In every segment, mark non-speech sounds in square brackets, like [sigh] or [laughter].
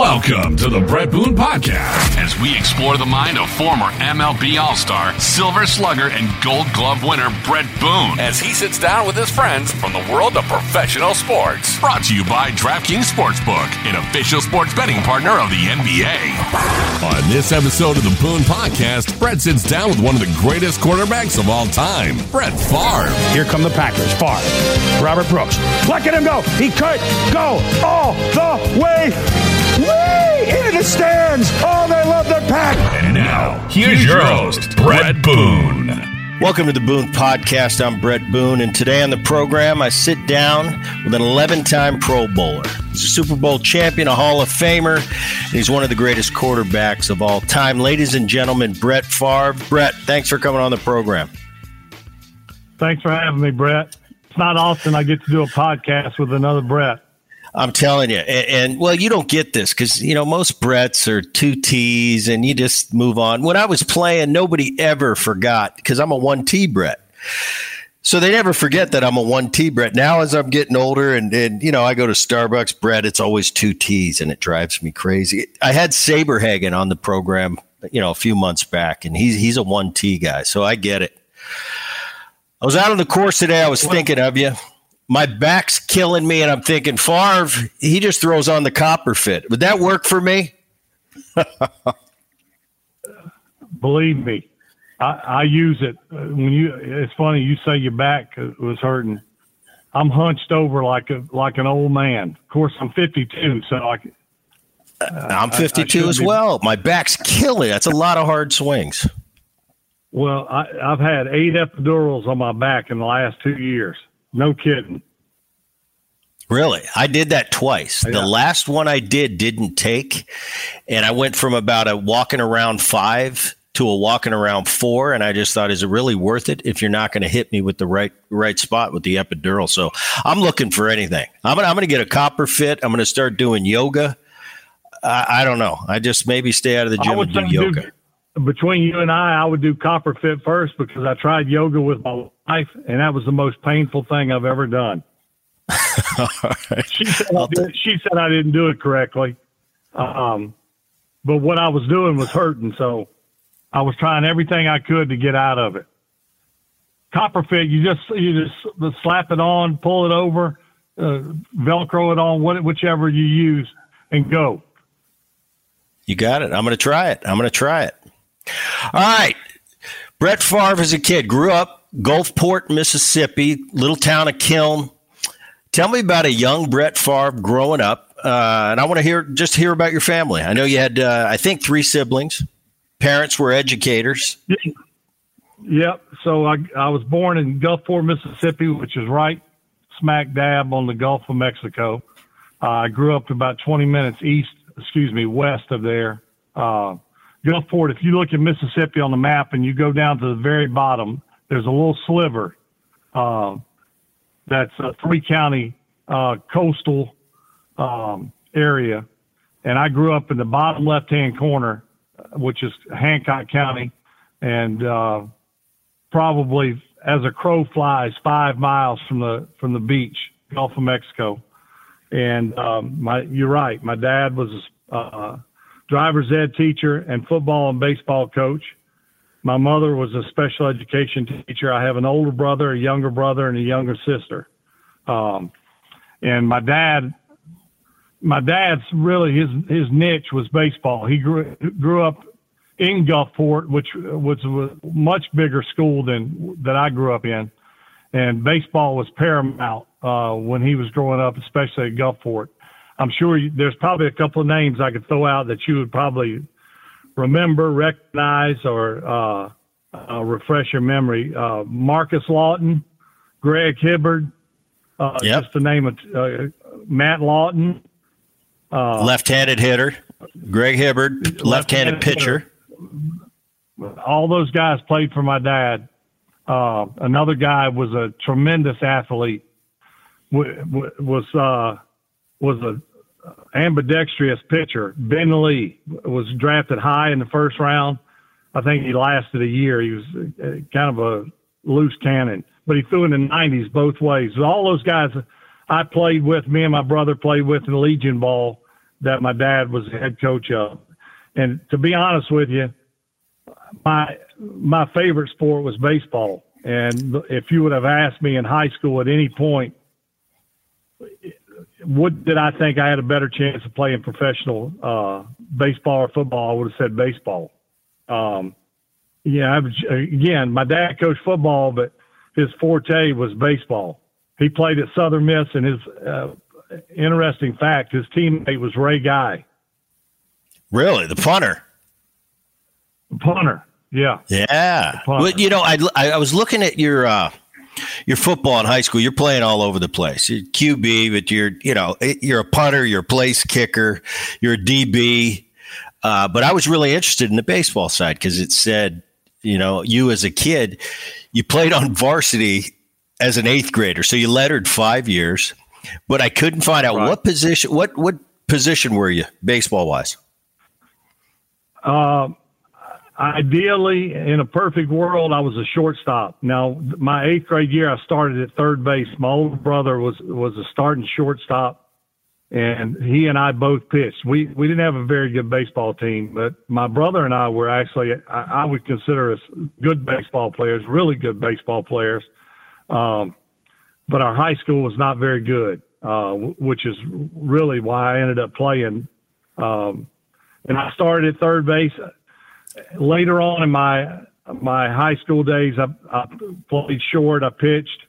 Welcome to the Bret Boone Podcast as we explore the mind of former MLB All Star, Silver Slugger, and Gold Glove winner Bret Boone as he sits down with his friends from the world of professional sports. Brought to you by DraftKings Sportsbook, an official sports betting partner of the NBA. On this episode of the Boone Podcast, Bret sits down with one of the greatest quarterbacks of all time, Brett Favre. Here come the Packers. Favre. Robert Brooks. Look at him go. He could go all the way way into the stands. Oh, they love their pack. And now, here's your host, Bret Boone. Welcome to the Boone Podcast. I'm Bret Boone, and today on the program, I sit down with an 11 time Pro Bowler. He's a Super Bowl champion, a Hall of Famer, and he's one of the greatest quarterbacks of all time. Ladies and gentlemen, Brett Favre. Brett, thanks for coming on the program. Thanks for having me, Bret. It's not often I get to do a podcast with another Brett. I'm telling you, and, and well, you don't get this because you know most Bretts are two T's, and you just move on. When I was playing, nobody ever forgot because I'm a one T Bret. So they never forget that I'm a one T Bret. Now, as I'm getting older, and, and you know, I go to Starbucks, Brett, it's always two T's, and it drives me crazy. I had Saberhagen on the program, you know, a few months back, and he's he's a one T guy, so I get it. I was out on the course today. I was thinking of you my back's killing me, and I'm thinking Favre, he just throws on the copper fit. Would that work for me? [laughs] Believe me, I, I use it when you. It's funny you say your back was hurting. I'm hunched over like a like an old man. Of course, I'm 52, so I. Uh, I'm 52 I, I as be, well. My back's killing. That's a lot of hard swings. Well, I, I've had eight epidurals on my back in the last two years. No kidding. Really? I did that twice. Yeah. The last one I did didn't take. And I went from about a walking around five to a walking around four. And I just thought, is it really worth it if you're not going to hit me with the right right spot with the epidural? So I'm looking for anything. I'm gonna I'm gonna get a copper fit. I'm gonna start doing yoga. I, I don't know. I just maybe stay out of the gym and do yoga. Do, between you and I, I would do copper fit first because I tried yoga with my wife, and that was the most painful thing I've ever done. right. she, said I did, she said I didn't do it correctly, um, but what I was doing was hurting, so I was trying everything I could to get out of it. Copper fit, you just you just slap it on, pull it over, uh, Velcro it on, whichever you use, and go. You got it. I'm going to try it. I'm going to try it. All right. Brett Favre as a kid grew up Gulfport, Mississippi, little town of Kiln. Tell me about a young Brett Favre growing up, uh, and I want to hear just hear about your family. I know you had, uh, I think, three siblings. Parents were educators. Yep. So I I was born in Gulfport, Mississippi, which is right smack dab on the Gulf of Mexico. Uh, I grew up about 20 minutes east, excuse me, west of there. Uh, Gulfport, if you look at Mississippi on the map and you go down to the very bottom, there's a little sliver uh, that's a three county uh, coastal um, area. And I grew up in the bottom left hand corner, which is Hancock County, and uh, probably as a crow flies five miles from the from the beach, Gulf of Mexico. And um, my, you're right. My dad was uh, driver's ed teacher and football and baseball coach. My mother was a special education teacher. I have an older brother, a younger brother, and a younger sister. Um, and my dad, my dad's really his his niche was baseball. He grew grew up in Gulfport, which was a much bigger school than that I grew up in, and baseball was paramount uh, when he was growing up, especially at Gulfport. I'm sure you, there's probably a couple of names I could throw out that you would probably remember, recognize, or uh, uh, refresh your memory. Uh, Marcus Lawton, Greg Hibbard, uh, yep. just to name it, uh, Matt Lawton. Uh, left-handed hitter, Greg Hibbard, left-handed, left-handed pitcher. Hitter. All those guys played for my dad. another guy was a tremendous athlete. was was a ambidextrous pitcher. Ben Lee was drafted high in the first round. I think he lasted a year. He was uh, kind of a loose cannon, but he threw in the 90s both ways. All those guys I played with, me and my brother played with in Legion Ball. that my dad was the head coach of. And to be honest with you, my my favorite sport was baseball. And if you would have asked me in high school at any point, would did I think I had a better chance of playing professional uh, baseball or football? I would have said baseball. Um, yeah, I was, again, my dad coached football, but his forte was baseball. He played at Southern Miss, and his uh, interesting fact, his teammate was Ray Guy. Really, the punter. The punter. Yeah. Yeah. Well, you know, I, I was looking at your uh, your football in high school. You're playing all over the place. You're QB, but you're you know you're a punter, you're a place kicker, you're a DB. Uh, but I was really interested in the baseball side because it said, you know, you as a kid, you played on varsity as an eighth grader, so you lettered five years. But I couldn't find out right. what position. What what position were you baseball wise? Um, ideally, in a perfect world, I was a shortstop. Now, my eighth grade year, I started at third base. My older brother was was a starting shortstop, and he and I both pitched. We we didn't have a very good baseball team, but my brother and I were actually I, I would consider us good baseball players, really good baseball players. Um, but our high school was not very good, uh, which is really why I ended up playing. Um, and I started at third base later on in my my high school days, I, I played short. I pitched.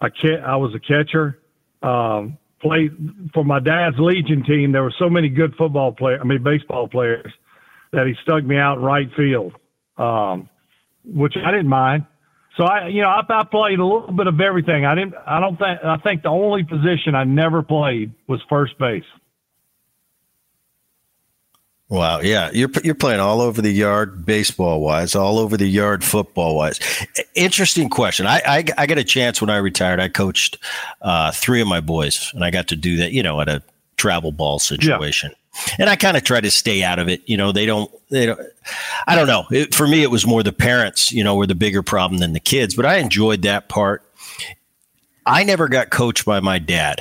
I ca- I was a catcher. Um, played for my dad's Legion team. There were so many good football players. I mean, baseball players that he stuck me out right field, um, which I didn't mind. So I, you know, I, I played a little bit of everything. I didn't. I don't think. I think the only position I never played was first base. Wow, yeah, you're you're playing all over the yard, baseball wise, all over the yard, football wise. Interesting question. I I, I got a chance when I retired. I coached uh, three of my boys, and I got to do that, you know, at a travel ball situation. Yeah. And I kind of try to stay out of it. You know, they don't. They don't. I don't know. It, for me, it was more the parents. You know, were the bigger problem than the kids. But I enjoyed that part. I never got coached by my dad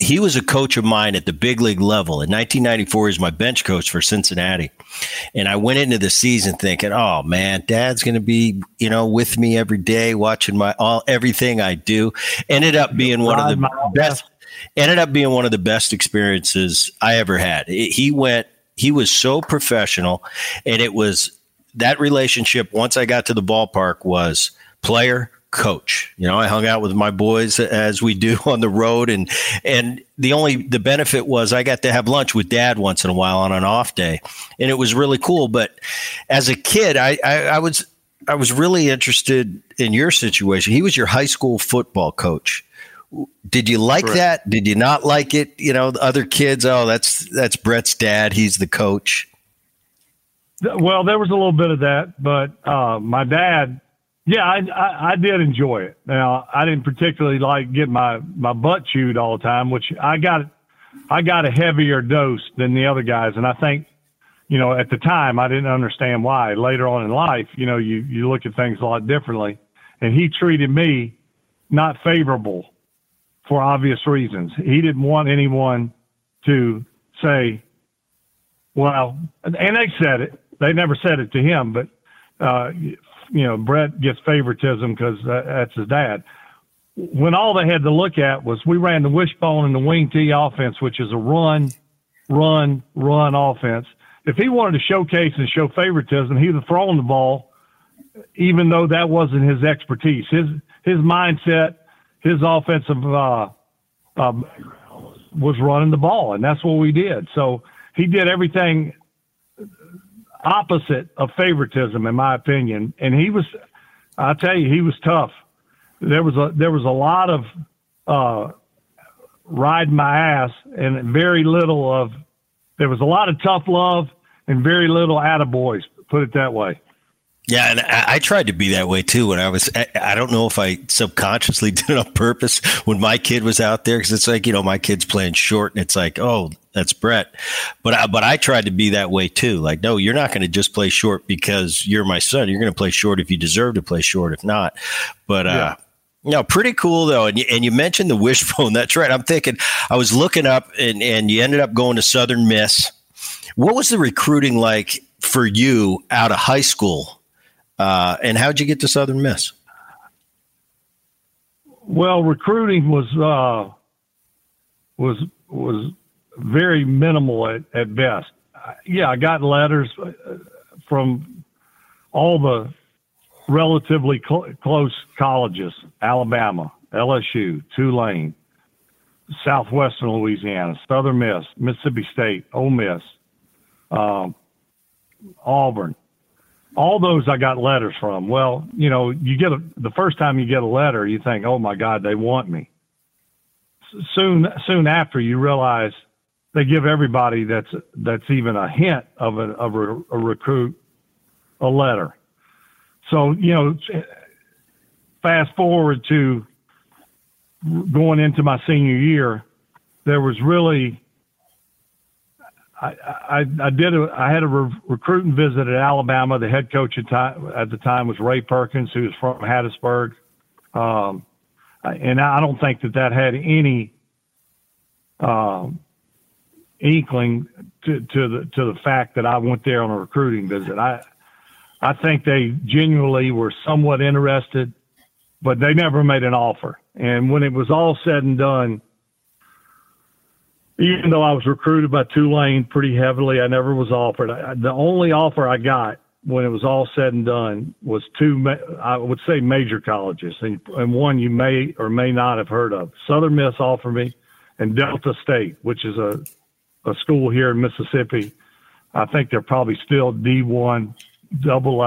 he was a coach of mine at the big league level. In 1994, he was my bench coach for Cincinnati. And I went into the season thinking, oh man, dad's going to be, you know, with me every day, watching my all everything I do. Ended up being one of the best, ended up being one of the best experiences I ever had. He went, he was so professional and it was that relationship once I got to the ballpark was player, coach. You know, I hung out with my boys as we do [laughs] on the road and and the only the benefit was I got to have lunch with dad once in a while on an off day. And it was really cool. But as a kid, I, I, I was I was really interested in your situation. He was your high school football coach. Did you like that? Did you not like it? You know, the other kids, oh, that's that's Brett's dad. He's the coach. Well, there was a little bit of that, but uh, my dad yeah, I, I, I did enjoy it. Now, I didn't particularly like get my, my butt chewed all the time, which I got, I got a heavier dose than the other guys. And I think, you know, at the time I didn't understand why. Later on in life, you know, you, you look at things a lot differently. And he treated me not favorable for obvious reasons. He didn't want anyone to say, well, and they said it. They never said it to him, but uh, you know, Brett gets favoritism because that's his dad. When all they had to look at was we ran the wishbone and the wing T offense, which is a run, run, run offense. If he wanted to showcase and show favoritism, he'd have thrown the ball, even though that wasn't his expertise. His his mindset, his offensive uh, uh, was running the ball, and that's what we did. So he did everything opposite of favoritism, in my opinion. And he was, I tell you, he was tough. There was a there was a lot of uh, riding my ass and very little of. There was a lot of tough love and very little attaboys. Put it that way. Yeah, and I, I, tried to be that way too when I was. I, I, don't know if I subconsciously [laughs] did it on purpose when my kid was out there because it's like you know my kid's playing short and it's like oh that's Brett, but I, but I tried to be that way too. Like no, you're not going to just play short because you're my son. You're going to play short if you deserve to play short. If not, but uh, No, pretty cool though. And you, and you mentioned the wishbone. [laughs] That's right. I'm thinking I was looking up and, and you ended up going to Southern Miss. What was the recruiting like for you out of high school? Uh, and how'd you get to Southern Miss? Well, recruiting was uh, was was very minimal at, at best. Yeah, I got letters uh, from all the relatively cl- close colleges Alabama, LSU, Tulane, Southwestern Louisiana, Southern Miss, Mississippi State, Ole Miss, um, Auburn. All those I got letters from. Well, you know, you get a, the first time you get a letter, you think, "Oh my God, they want me." Soon, soon after, you realize they give everybody that's that's even a hint of a of a, a recruit a letter. So, you know, fast forward to going into my senior year, there was really, I, I, I did, a, I had a re- recruiting visit at Alabama. The head coach at, at the time was Ray Perkins, who was from Hattiesburg. Um, and I don't think that that had any, um, inkling to, to the to the fact that I went there on a recruiting visit. I I think they genuinely were somewhat interested, but they never made an offer. And when it was all said and done, even though I was recruited by Tulane pretty heavily, I never was offered. I, the only offer I got when it was all said and done was two, I would say major colleges, and, and one you may or may not have heard of. Southern Miss offered me, and Delta State, which is a, a school here in Mississippi. I think they're probably still D1 double.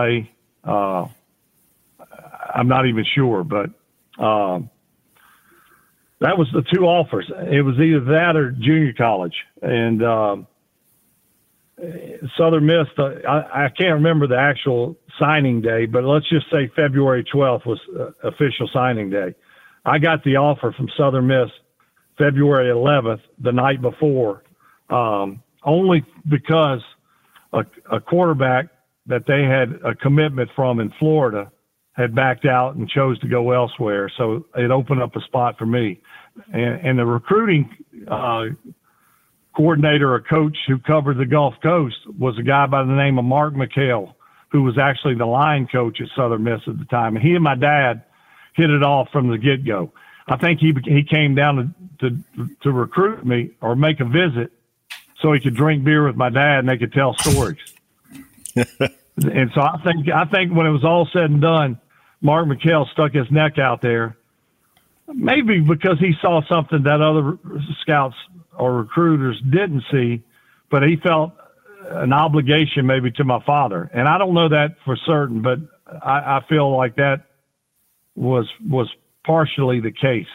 Uh, I'm not even sure, but um, that was the two offers. It was either that or junior college, and um, Southern Miss. Uh, I, I, can't remember the actual signing day, but let's just say February 12th was uh, official signing day. I got the offer from Southern Miss February 11th, the night before, um, only because a, a quarterback that they had a commitment from in Florida had backed out and chose to go elsewhere. So it opened up a spot for me. And, and the recruiting uh, coordinator or coach who covered the Gulf Coast was a guy by the name of Mark McHale, who was actually the line coach at Southern Miss at the time. And he and my dad hit it off from the get go. I think he he came down to, to to recruit me or make a visit so he could drink beer with my dad and they could tell stories. [laughs] and so I think I think when it was all said and done, Mark McHale stuck his neck out there, maybe because he saw something that other scouts or recruiters didn't see, but he felt an obligation maybe to my father, and I don't know that for certain, but I, I feel like that was was partially the case.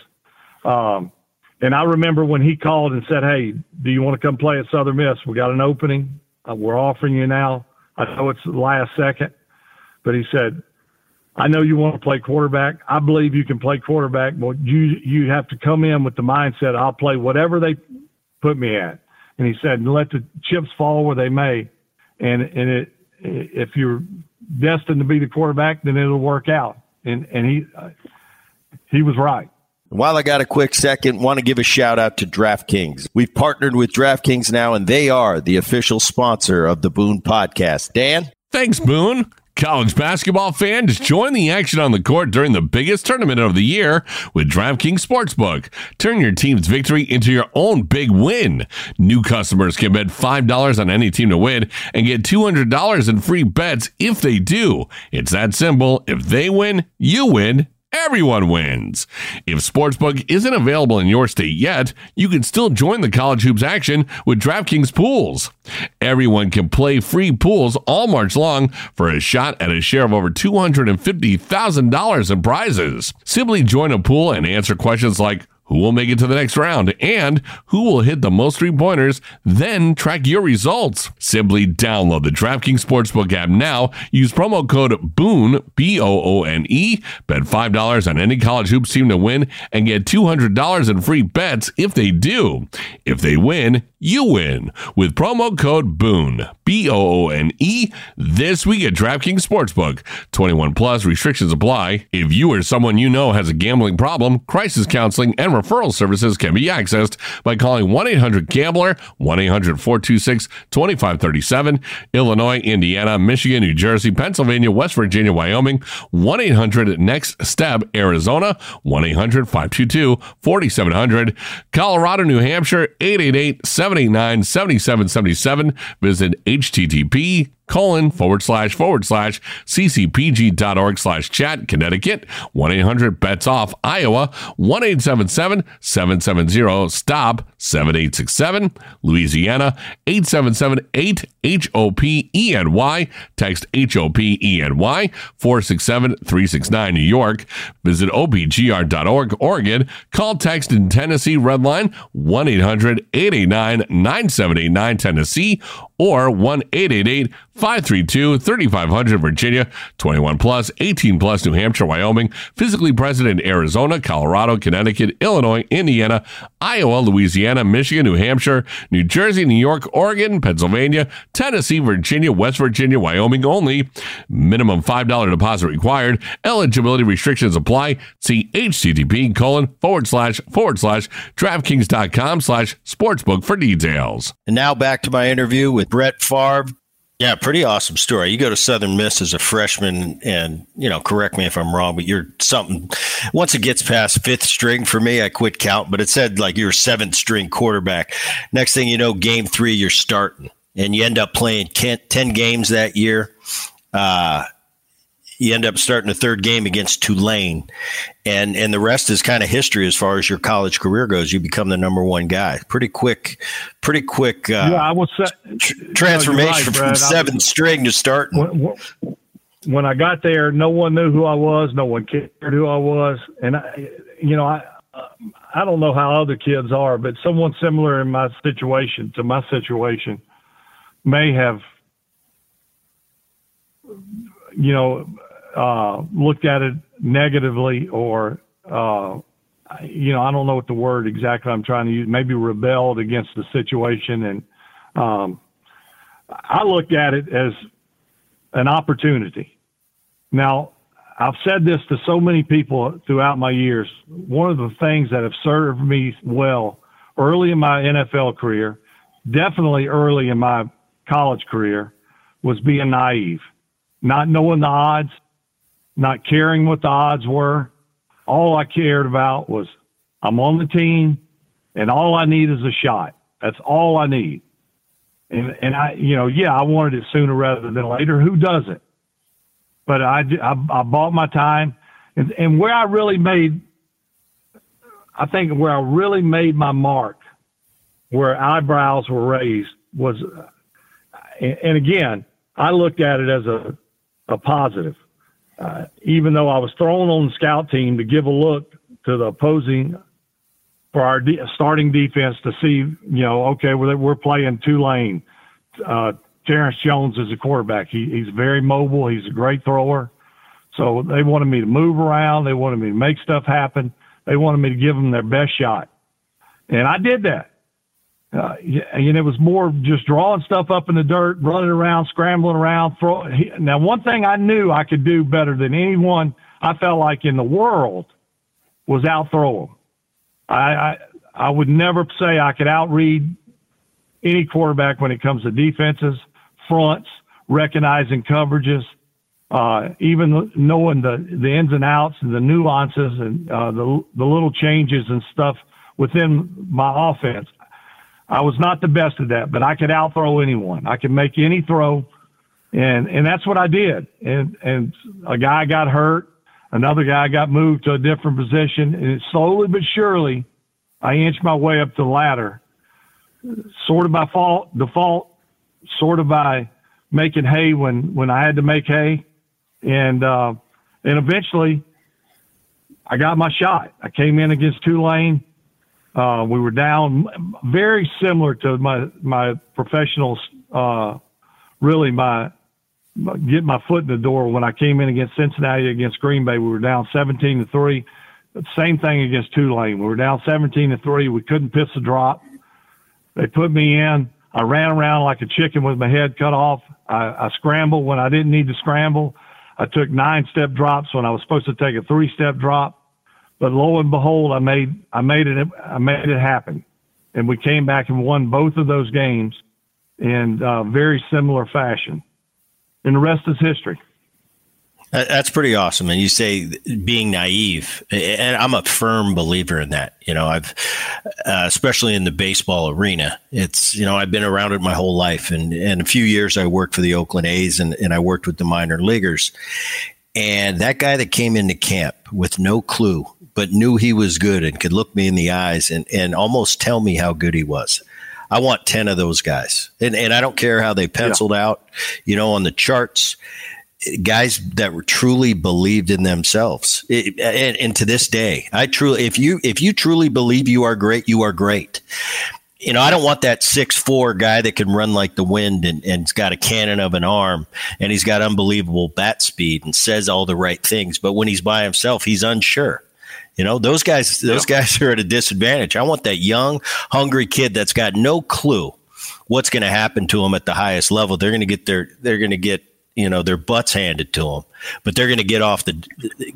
Um, and I remember when he called and said, "Hey, do you want to come play at Southern Miss? We got an opening. Uh, we're offering you now." I know it's the last second, but he said, I know you want to play quarterback. I believe you can play quarterback, but you you have to come in with the mindset I'll play whatever they put me at. And he said, let the chips fall where they may, and and it if you're destined to be the quarterback, then it'll work out. And and he he was right. While I got a quick second, want to give a shout out to DraftKings. We've partnered with DraftKings now, and they are the official sponsor of the Boone podcast. Dan? Thanks, Boone. College basketball fans, join the action on the court during the biggest tournament of the year with DraftKings Sportsbook. Turn your team's victory into your own big win. New customers can bet $5 on any team to win and get $200 in free bets if they do. It's that simple. If they win, you win everyone wins. If Sportsbook isn't available in your state yet, you can still join the college hoops action with DraftKings Pools. Everyone can play free pools all March long for a shot at a share of over $250,000 in prizes. Simply join a pool and answer questions like who will make it to the next round, and who will hit the most three pointers, then track your results. Simply download the DraftKings Sportsbook app now. Use promo code BOONE, B O O N E. Bet $5 on any college hoops team to win and get $200 in free bets if they do. If they win, you win with promo code BOONE, B O O N E, this week at DraftKings Sportsbook. 21 plus restrictions apply. If you or someone you know has a gambling problem, crisis counseling and referral services can be accessed by calling 1 800 Gambler, 1 800 426 2537, Illinois, Indiana, Michigan, New Jersey, Pennsylvania, West Virginia, Wyoming, 1 800 Next Step, Arizona, 1 800 522 4700, Colorado, New Hampshire, 888 789 7777. Visit http colon forward slash forward slash ccpg.org slash chat Connecticut 1-800-BETS-OFF Iowa 1-877-770 7867 Louisiana 877-8-HOP-ENY text H O P E N Y 467-369 New York visit opgr.org Oregon call text in Tennessee Redline 1-800-889-9789 Tennessee or 1 888 532 3500 Virginia, 21 plus, 18 plus New Hampshire, Wyoming, physically present in Arizona, Colorado, Connecticut, Illinois, Indiana, Iowa, Louisiana, Michigan, New Hampshire, New Jersey, New York, Oregon, Pennsylvania, Tennessee, Virginia, West Virginia, Wyoming only. Minimum $5 deposit required. Eligibility restrictions apply. See http colon forward slash forward slash DraftKings.com slash sportsbook for details. And now back to my interview with Brett Favre. Yeah, pretty awesome story. You go to Southern Miss as a freshman, and you know, correct me if I'm wrong, but you're something. Once it gets past fifth string for me, I quit count. But it said like you're seventh string quarterback. Next thing you know, game three, you're starting, and you end up playing ten games that year. Uh, you end up starting a third game against Tulane, and and the rest is kind of history as far as your college career goes. You become the number one guy pretty quick, pretty quick. Uh, yeah, I was tr- transformation right, from seventh string to starting. When, when, I got there, no one knew who I was. No one cared who I was, and I, you know, I. I don't know how other kids are, but someone similar in my situation to my situation may have you know, uh, looked at it negatively or, uh, you know, I don't know what the word exactly I'm trying to use, maybe rebelled against the situation. And um, I looked at it as an opportunity. Now, I've said this to so many people throughout my years. One of the things that have served me well early in my NFL career, definitely early in my college career, was being naive, not knowing the odds, not caring what the odds were. All I cared about was I'm on the team and all I need is a shot. That's all I need. And, and I, you know, yeah, I wanted it sooner rather than later. Who doesn't? But I, I, I bought my time and, and where I really made, I think where I really made my mark, where eyebrows were raised was, uh, and again, I looked at it as a, a positive uh, even though I was thrown on the scout team to give a look to the opposing for our de- starting defense to see, you know, okay, we're, we're playing Tulane. Uh, Terrence Jones is a quarterback. He, he's very mobile. He's a great thrower. So they wanted me to move around. They wanted me to make stuff happen. They wanted me to give them their best shot. And I did that. Uh, and it was more just drawing stuff up in the dirt, running around, scrambling around. Now, one thing I knew I could do better than anyone I felt like in the world was out throw them. I, I I would never say I could outread any quarterback when it comes to defenses, fronts, recognizing coverages, uh, even knowing the the ins and outs and the nuances and uh, the the little changes and stuff within my offense. I was not the best at that, but I could outthrow anyone. I could make any throw, and and that's what I did. And and a guy got hurt, another guy got moved to a different position, and slowly but surely, I inched my way up the ladder, sort of by fault, default, sort of by making hay when when I had to make hay, and uh, and eventually, I got my shot. I came in against Tulane Uh, we were down very similar to my my professional, uh, really my, my get my foot in the door when I came in against Cincinnati against Green Bay. We were down 17 to three. Same thing against Tulane. We were down 17 to three. We couldn't piss a drop. They put me in. I ran around like a chicken with my head cut off. I, I scrambled when I didn't need to scramble. I took nine step drops when I was supposed to take a three step drop. But lo and behold, I made I made it I made it happen, and we came back and won both of those games in uh, very similar fashion. And the rest is history. That's pretty awesome. And you say being naive, and I'm a firm believer in that. You know, I've, uh, especially in the baseball arena, it's, you know, I've been around it my whole life. And, and a few years I worked for the Oakland A's and, and I worked with the minor leaguers. And that guy that came into camp with no clue, but knew he was good and could look me in the eyes and, and almost tell me how good he was. I want 10 of those guys. And, and I don't care how they penciled yeah. out, you know, on the charts guys that were truly believed in themselves it, and, and, to this day i truly if you if you truly believe you are great you are great you know i don't want that six four guy that can run like the wind and, and's got a cannon of an arm and he's got unbelievable bat speed and says all the right things but when he's by himself he's unsure you know those guys those yeah. guys [laughs] are at a disadvantage. I want that young hungry kid that's got no clue what's going to happen to him at the highest level. They're going to get their they're going to get you know their butts handed to them but they're going to get off the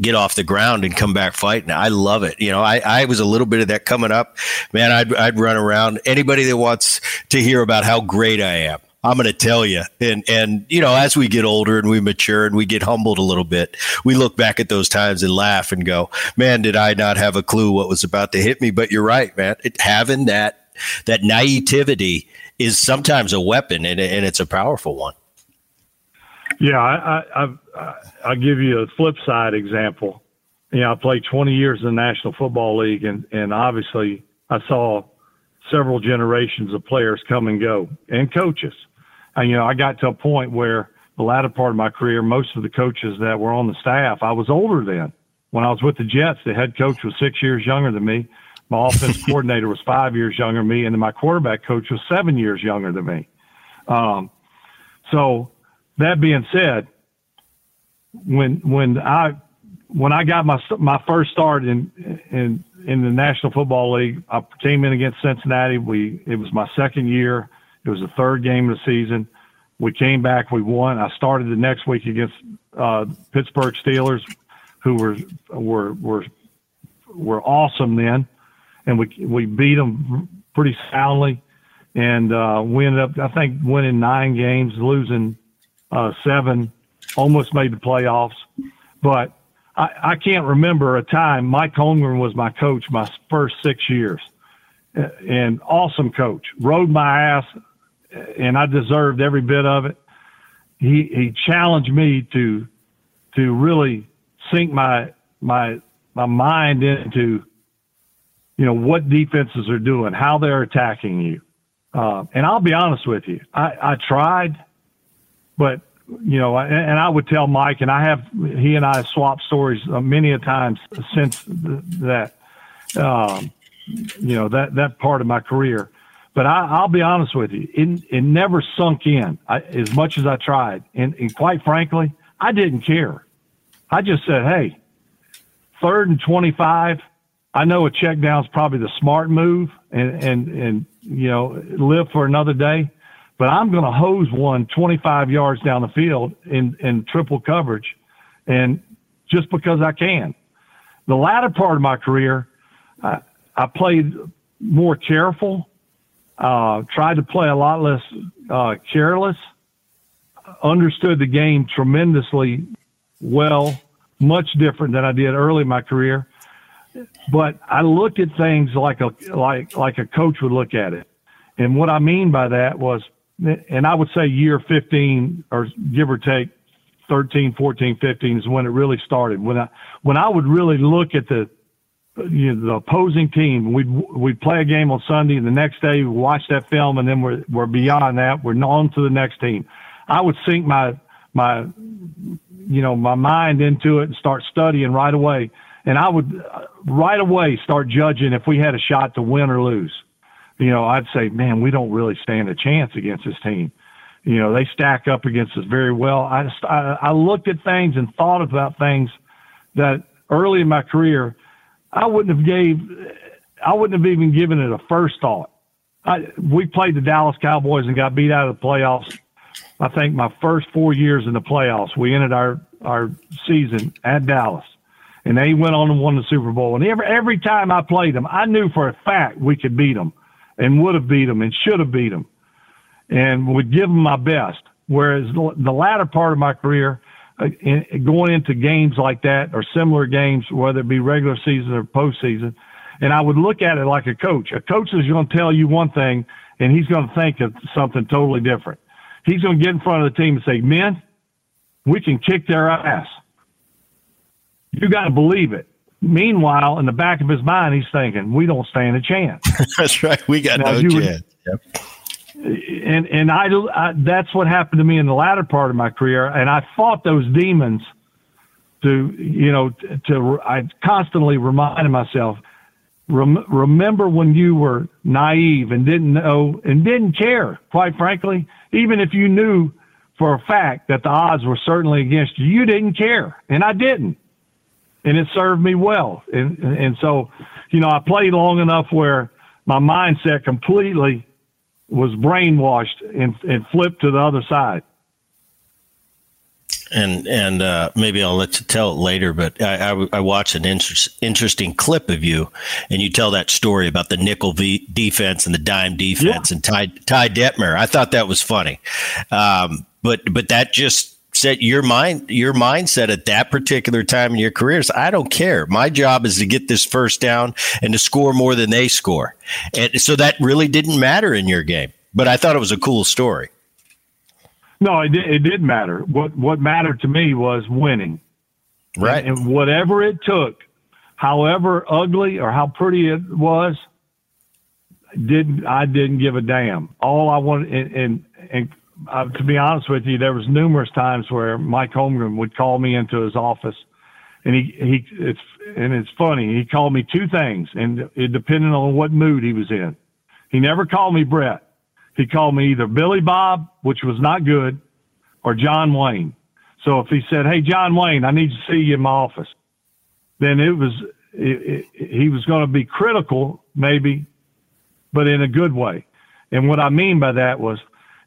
get off the ground and come back fighting. I love it. You know i, I was a little bit of that coming up. Man I'd, I'd run around. Anybody that wants to hear about how great i am i'm going to tell you and and you know as we get older and we mature and we get humbled a little bit we look back at those times and laugh and go man did i not have a clue what was about to hit me but you're right man it, having that that naivety is sometimes a weapon and, and it's a powerful one yeah, I, I, I, I'll give you a flip side example. You know, I played 20 years in the National Football League, and, and obviously I saw several generations of players come and go and coaches. And, you know, I got to a point where the latter part of my career, most of the coaches that were on the staff, I was older then. When I was with the Jets, the head coach was six years younger than me. My [laughs] offense coordinator was five years younger than me, and then my quarterback coach was seven years younger than me. Um, so that being said, when when I when I got my my first start in in in the National Football League, I came in against Cincinnati. We it was my second year. It was the third game of the season. We came back. We won. I started the next week against uh, Pittsburgh Steelers, who were were were were awesome then, and we we beat them pretty soundly, and uh, we ended up I think winning nine games, losing uh, seven, almost made the playoffs. But I, I can't remember a time. Mike Holmgren was my coach my first six years, and awesome coach. Rode my ass, and I deserved every bit of it. He he challenged me to to really sink my my my mind into you know what defenses are doing, how they're attacking you. Uh, and I'll be honest with you, I, I tried but you know, and, and, I would tell Mike, and I have he and I swapped stories uh, many a times since th- that, um, you know, that that part of my career. But I, will be honest with you, it, it never sunk in I, as much as I tried, and, and quite frankly, I didn't care. I just said, "Hey, third and twenty-five. I know a check down is probably the smart move, and and and you know, live for another day." but I'm going to hose one 25 yards down the field in, in triple coverage. And just because I can. The latter part of my career, I, I played more careful, uh, tried to play a lot less uh, careless, understood the game tremendously well, much different than I did early in my career. But I looked at things like a like like a coach would look at it. And what I mean by that was and I would say year 15 or give or take 13, 14, 15 is when it really started. When I, when I would really look at the, you know, the opposing team, we'd, we'd play a game on Sunday and the next day we watch that film and then we're, we're beyond that. We're on to the next team. I would sink my, my, you know, my mind into it and start studying right away. and I would uh, right away start judging if we had a shot to win or lose. You know, I'd say, man, we don't really stand a chance against this team. You know, they stack up against us very well. I just, I, I looked at things and thought about things that early in my career I wouldn't have gave, I wouldn't have even given it a first thought. I, we played the Dallas Cowboys and got beat out of the playoffs. I think my first four years in the playoffs, we ended our our season at Dallas and they went on and won the Super Bowl. And every every time I played them, I knew for a fact we could beat them, and would have beat them, and should have beat them, and would give them my best. Whereas the latter part of my career, Uh, in, going into games like that or similar games, whether it be regular season or postseason, and I would look at it like a coach. A coach is going to tell you one thing, and he's going to think of something totally different. He's going to get in front of the team and say, "Men, we can kick their ass." You got to believe it. Meanwhile, in the back of his mind, he's thinking, "We don't stand a chance." [laughs] that's right. We got now, no chance. Would, yep. And and I, I that's what happened to me in the latter part of my career, and I fought those demons. To you know, to I constantly reminded myself, rem, remember when you were naive and didn't know and didn't care. Quite frankly, even if you knew for a fact that the odds were certainly against you, you didn't care, and I didn't and it served me well. And and so, you know, I played long enough where my mindset completely was brainwashed and, and flipped to the other side. And and uh, maybe I'll let you tell it later, but I, I, I watched an inter- interesting clip of you, and you tell that story about the nickel v- defense and the dime defense yeah. and Ty Ty Detmer. I thought that was funny, um, but but that just set your mind your mindset at that particular time in your career is I don't care. My job is to get this first down and to score more than they score. And so that really didn't matter in your game. But I thought it was a cool story. No, it did, it did matter. What what mattered to me was winning. Right. And, and whatever it took, however ugly or how pretty it was, didn't I didn't give a damn. All I wanted and and, and uh, to be honest with you, there was numerous times where Mike Holmgren would call me into his office, and he he it's and it's funny. He called me two things, and it depended on what mood he was in. He never called me Brett. He called me either Billy Bob, which was not good, or John Wayne. So if he said, "Hey, John Wayne, I need to see you in my office," then it was it, it, he was going to be critical, maybe, but in a good way. And what I mean by that was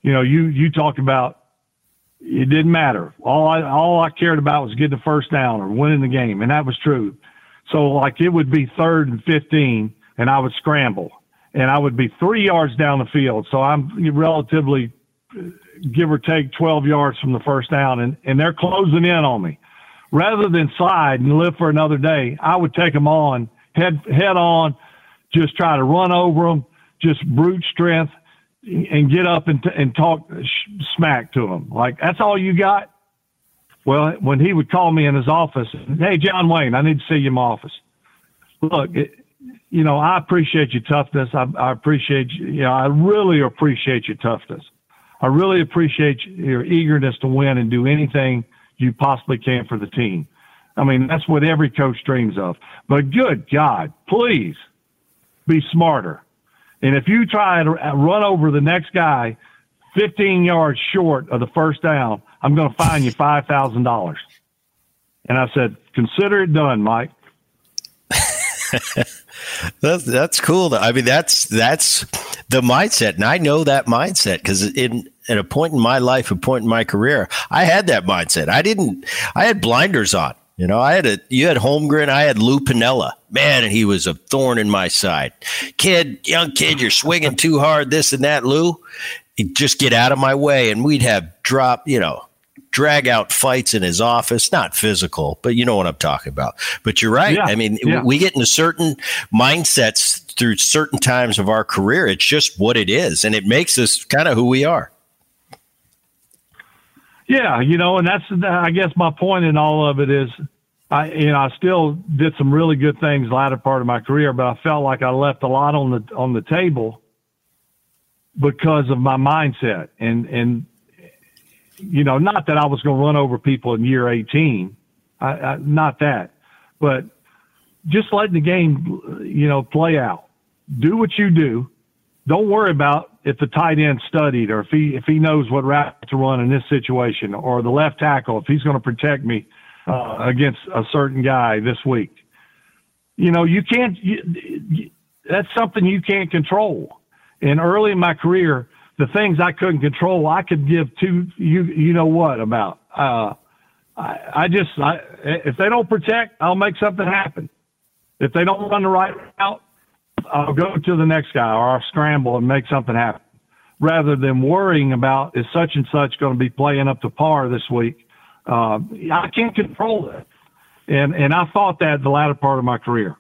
you know, you you talked about it didn't matter. All I all I cared about was getting the first down or winning the game, and that was true. So like it would be third and fifteen, and I would scramble, and I would be three yards down the field. So I'm relatively, give or take, twelve yards from the first down, and and they're closing in on me. Rather than slide and live for another day, I would take them on head head on, just try to run over them, just brute strength, and get up and, t- and talk smack to him. Like, that's all you got? Well, when he would call me in his office, hey, John Wayne, I need to see you in my office. Look, it, you know, I appreciate your toughness. I, I appreciate, you, you know, I really appreciate your toughness. I really appreciate your eagerness to win and do anything you possibly can for the team. I mean, that's what every coach dreams of. But good God, please be smarter. And if you try to uh, run over the next guy 15 yards short of the first down, I'm going to fine you $5,000. And I said, consider it done, Mike. [laughs] that's that's cool. I mean, that's that's the mindset, and I know that mindset because in at a point in my life, a point in my career, I had that mindset. I didn't. I had blinders on. You know, I had a you had Holmgren, I had Lou Piniella. Man, and he was a thorn in my side. Kid, young kid, you're swinging too hard, this and that, Lou. He'd just get out of my way, and we'd have drop, you know, drag out fights in his office. Not physical, but you know what I'm talking about. But you're right. Yeah, I mean, yeah. we get into certain mindsets through certain times of our career. It's just what it is, and it makes us kind of who we are. Yeah, you know, and that's I guess my point in all of it is, I you know I still did some really good things latter part of my career, but I felt like I left a lot on the on the table because of my mindset and and you know not that I was going to run over people in year 18, I, I, not that, but just letting the game, you know, play out. Do what you do. Don't worry about if the tight end studied or if he if he knows what route to run in this situation or the left tackle if he's going to protect me uh, against a certain guy this week. You know, you can't. You, you, that's something you can't control. And early in my career, the things I couldn't control, I could give two. You you know what about? Uh, I, I just I, if they don't protect, I'll make something happen. If they don't run the right route, I'll go to the next guy or I'll scramble and make something happen rather than worrying about is such and such going to be playing up to par this week. Uh, I can't control that. And, and I thought that the latter part of my career.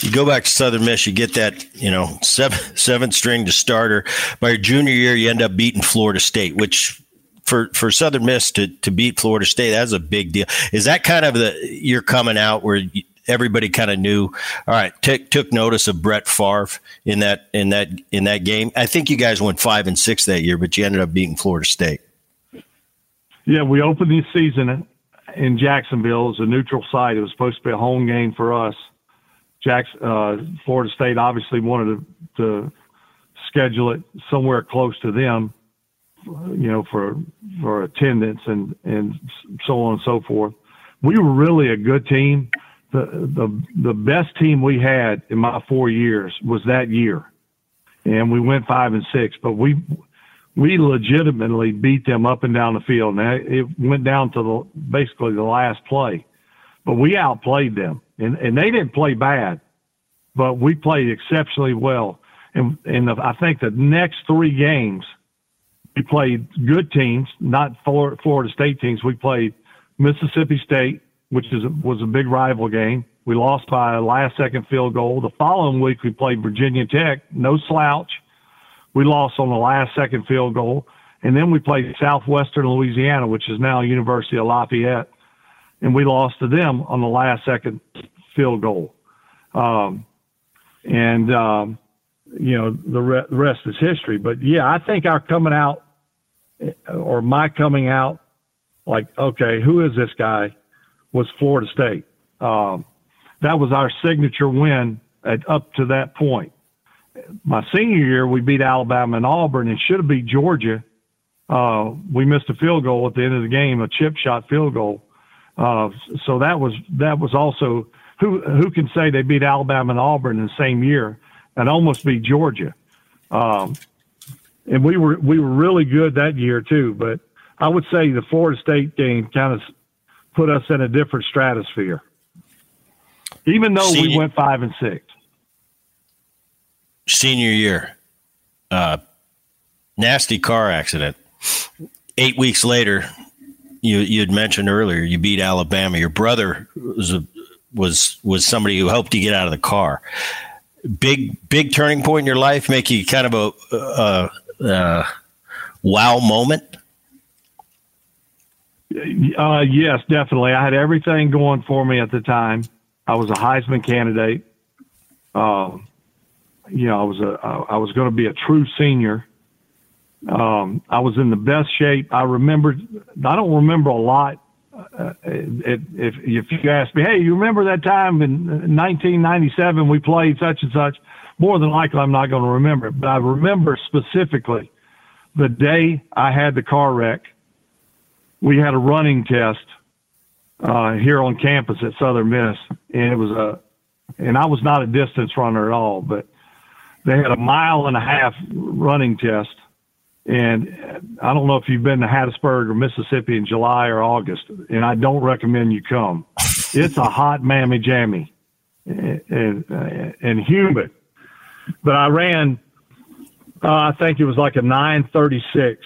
You go back to Southern Miss, you get that, you know, seven, [laughs] seventh string to starter. By your junior year, you end up beating Florida State, which for for Southern Miss to to beat Florida State, that's a big deal. Is that kind of the you're coming out where everybody kind of knew. All right, t- took notice of Brett Favre in that in that in that game. I think you guys went five and six that year, but you ended up beating Florida State. Yeah, we opened the season in Jacksonville as a neutral site. It was supposed to be a home game for us. Jacks, uh, Florida State obviously wanted to, to schedule it somewhere close to them, you know, for for attendance and and so on and so forth. We were really a good team the the the best team we had in my four years was that year, and we went five and six. But we we legitimately beat them up and down the field. Now it went down to the basically the last play, but we outplayed them, and and they didn't play bad, but we played exceptionally well. And and the, I think the next three games, we played good teams, not Florida, Florida State teams. We played Mississippi State, which is was a big rival game. We lost by a last second field goal. The following week we played Virginia Tech, no slouch. We lost on the last second field goal. And then we played Southwestern Louisiana, which is now University of Lafayette, and we lost to them on the last second field goal. Um, and um, you know the, re- the rest is history. But yeah, I think our coming out or my coming out, like okay, who is this guy? was Florida State. Um, that was our signature win at, up to that point. My senior year, we beat Alabama and Auburn and should have beat Georgia. Uh, we missed a field goal at the end of the game, a chip shot field goal. Uh, so that was that was also who who can say they beat Alabama and Auburn in the same year and almost beat Georgia. Um, and we were we were really good that year too. But I would say the Florida State game kind of put us in a different stratosphere. Even though senior, we went five and six. Senior year, uh, nasty car accident. Eight weeks later, you you had mentioned earlier you beat Alabama. Your brother was a, was was somebody who helped you get out of the car. Big big turning point in your life, make you kind of a wow moment. Uh, yes, definitely. I had everything going for me at the time. I was a Heisman candidate. Um, you know, I was a I was going to be a true senior. Um, I was in the best shape. I remember. I don't remember a lot. Uh, it, if if you ask me, hey, you remember that time in 1997 we played such and such? More than likely, I'm not going to remember it. But I remember specifically the day I had the car wreck we had a running test uh, here on campus at Southern Miss, and it was a, and I was not a distance runner at all, but they had a mile and a half running test, and I don't know if you've been to Hattiesburg or Mississippi in July or August, and I don't recommend you come. It's a hot mammy jammy, and, and, and humid. But I ran, uh, I think it was like a 936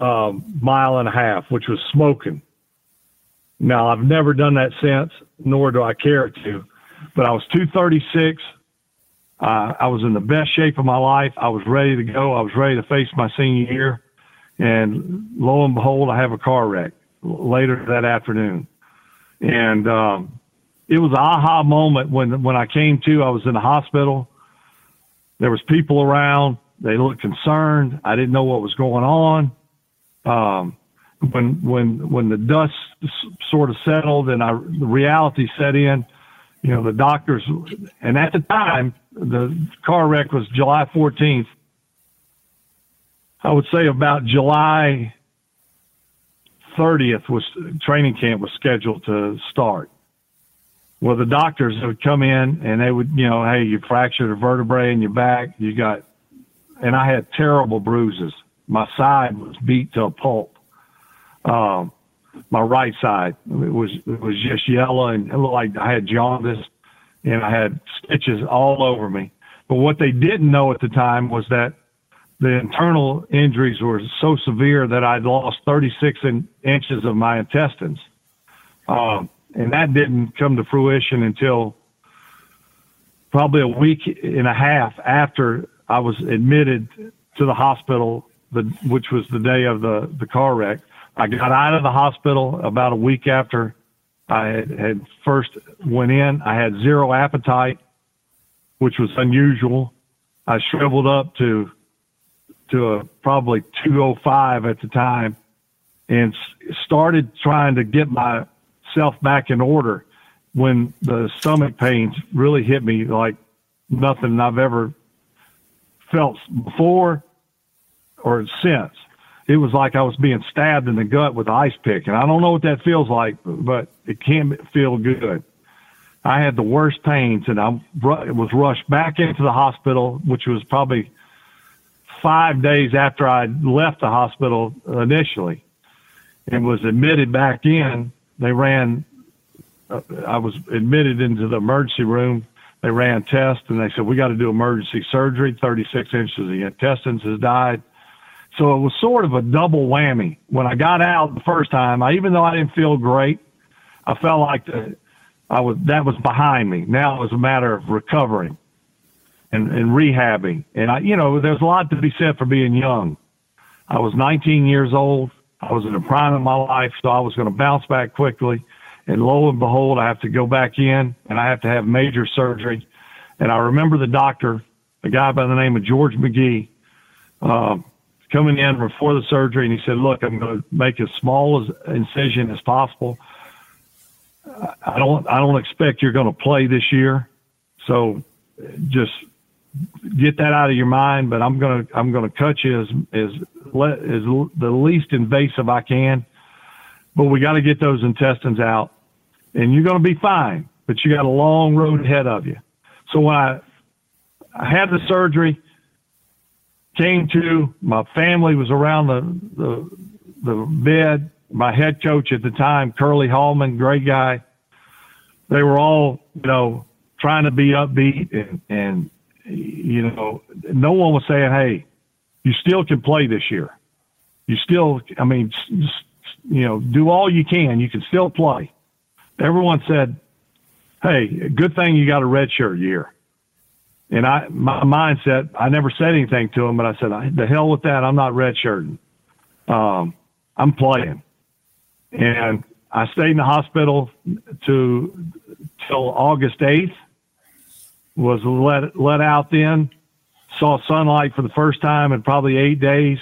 um, mile and a half, which was smoking. Now, I've never done that since, nor do I care to, but I was 236. Uh, I was in the best shape of my life. I was ready to go. I was ready to face my senior year. And lo and behold, I have a car wreck later that afternoon. And um, it was an aha moment when, when I came to. I was in the hospital. There was people around. They looked concerned. I didn't know what was going on. Um, when when when the dust sort of settled and I the reality set in, you know, the doctors and at the time the car wreck was July 14th. I would say about July 30th was training camp was scheduled to start. Well, the doctors would come in and they would, you know, hey, you fractured a vertebrae in your back. You got, and I had terrible bruises. My side was beat to a pulp. Um, my right side it was it was just yellow and it looked like I had jaundice, and I had stitches all over me. But what they didn't know at the time was that the internal injuries were so severe that I'd lost 36 in, inches of my intestines. Um, and that didn't come to fruition until probably a week and a half after I was admitted to the hospital, the, which was the day of the, the car wreck. I got out of the hospital about a week after I had, first went in. I had zero appetite, which was unusual. I shriveled up to to a probably 205 at the time and started trying to get myself back in order when the stomach pains really hit me like nothing I've ever felt before or since. It was like I was being stabbed in the gut with an ice pick. And I don't know what that feels like, but it can't feel good. I had the worst pains and I was rushed back into the hospital, which was probably five days after I left the hospital initially and was admitted back in. They ran, uh, I was admitted into the emergency room. They ran tests and they said, We got to do emergency surgery. 36 inches of the intestines has died. So it was sort of a double whammy. When I got out the first time, I, even though I didn't feel great, I felt like the, I was that was behind me. Now it was a matter of recovering and, and rehabbing. And I, you know, there's a lot to be said for being young. I was 19 years old. I was in the prime of my life, so I was going to bounce back quickly. And lo and behold, I have to go back in and I have to have major surgery. And I remember the doctor, a guy by the name of George McGee, uh, coming in before the surgery, and he said, "Look, I'm going to make as small as incision as possible. I don't, I don't expect you're going to play this year, so just get that out of your mind. But I'm gonna I'm gonna cut you as as as the least invasive I can. But we got to get those intestines out, and you're gonna be fine. But you got a long road ahead of you. So when I I had the surgery, came to my family was around the the, the bed. My head coach at the time, Curley Hallman, great guy. They were all, you know, trying to be upbeat and, and you know, no one was saying, "Hey, you still can play this year. You still, I mean, you know, do all you can. You can still play." Everyone said, "Hey, good thing you got a red shirt year." And I, my mindset, I never said anything to him, but I said, "The hell with that! I'm not redshirting. Um, I'm playing." And I stayed in the hospital to till August 8th was let let out then. Saw sunlight for the first time in probably eight days.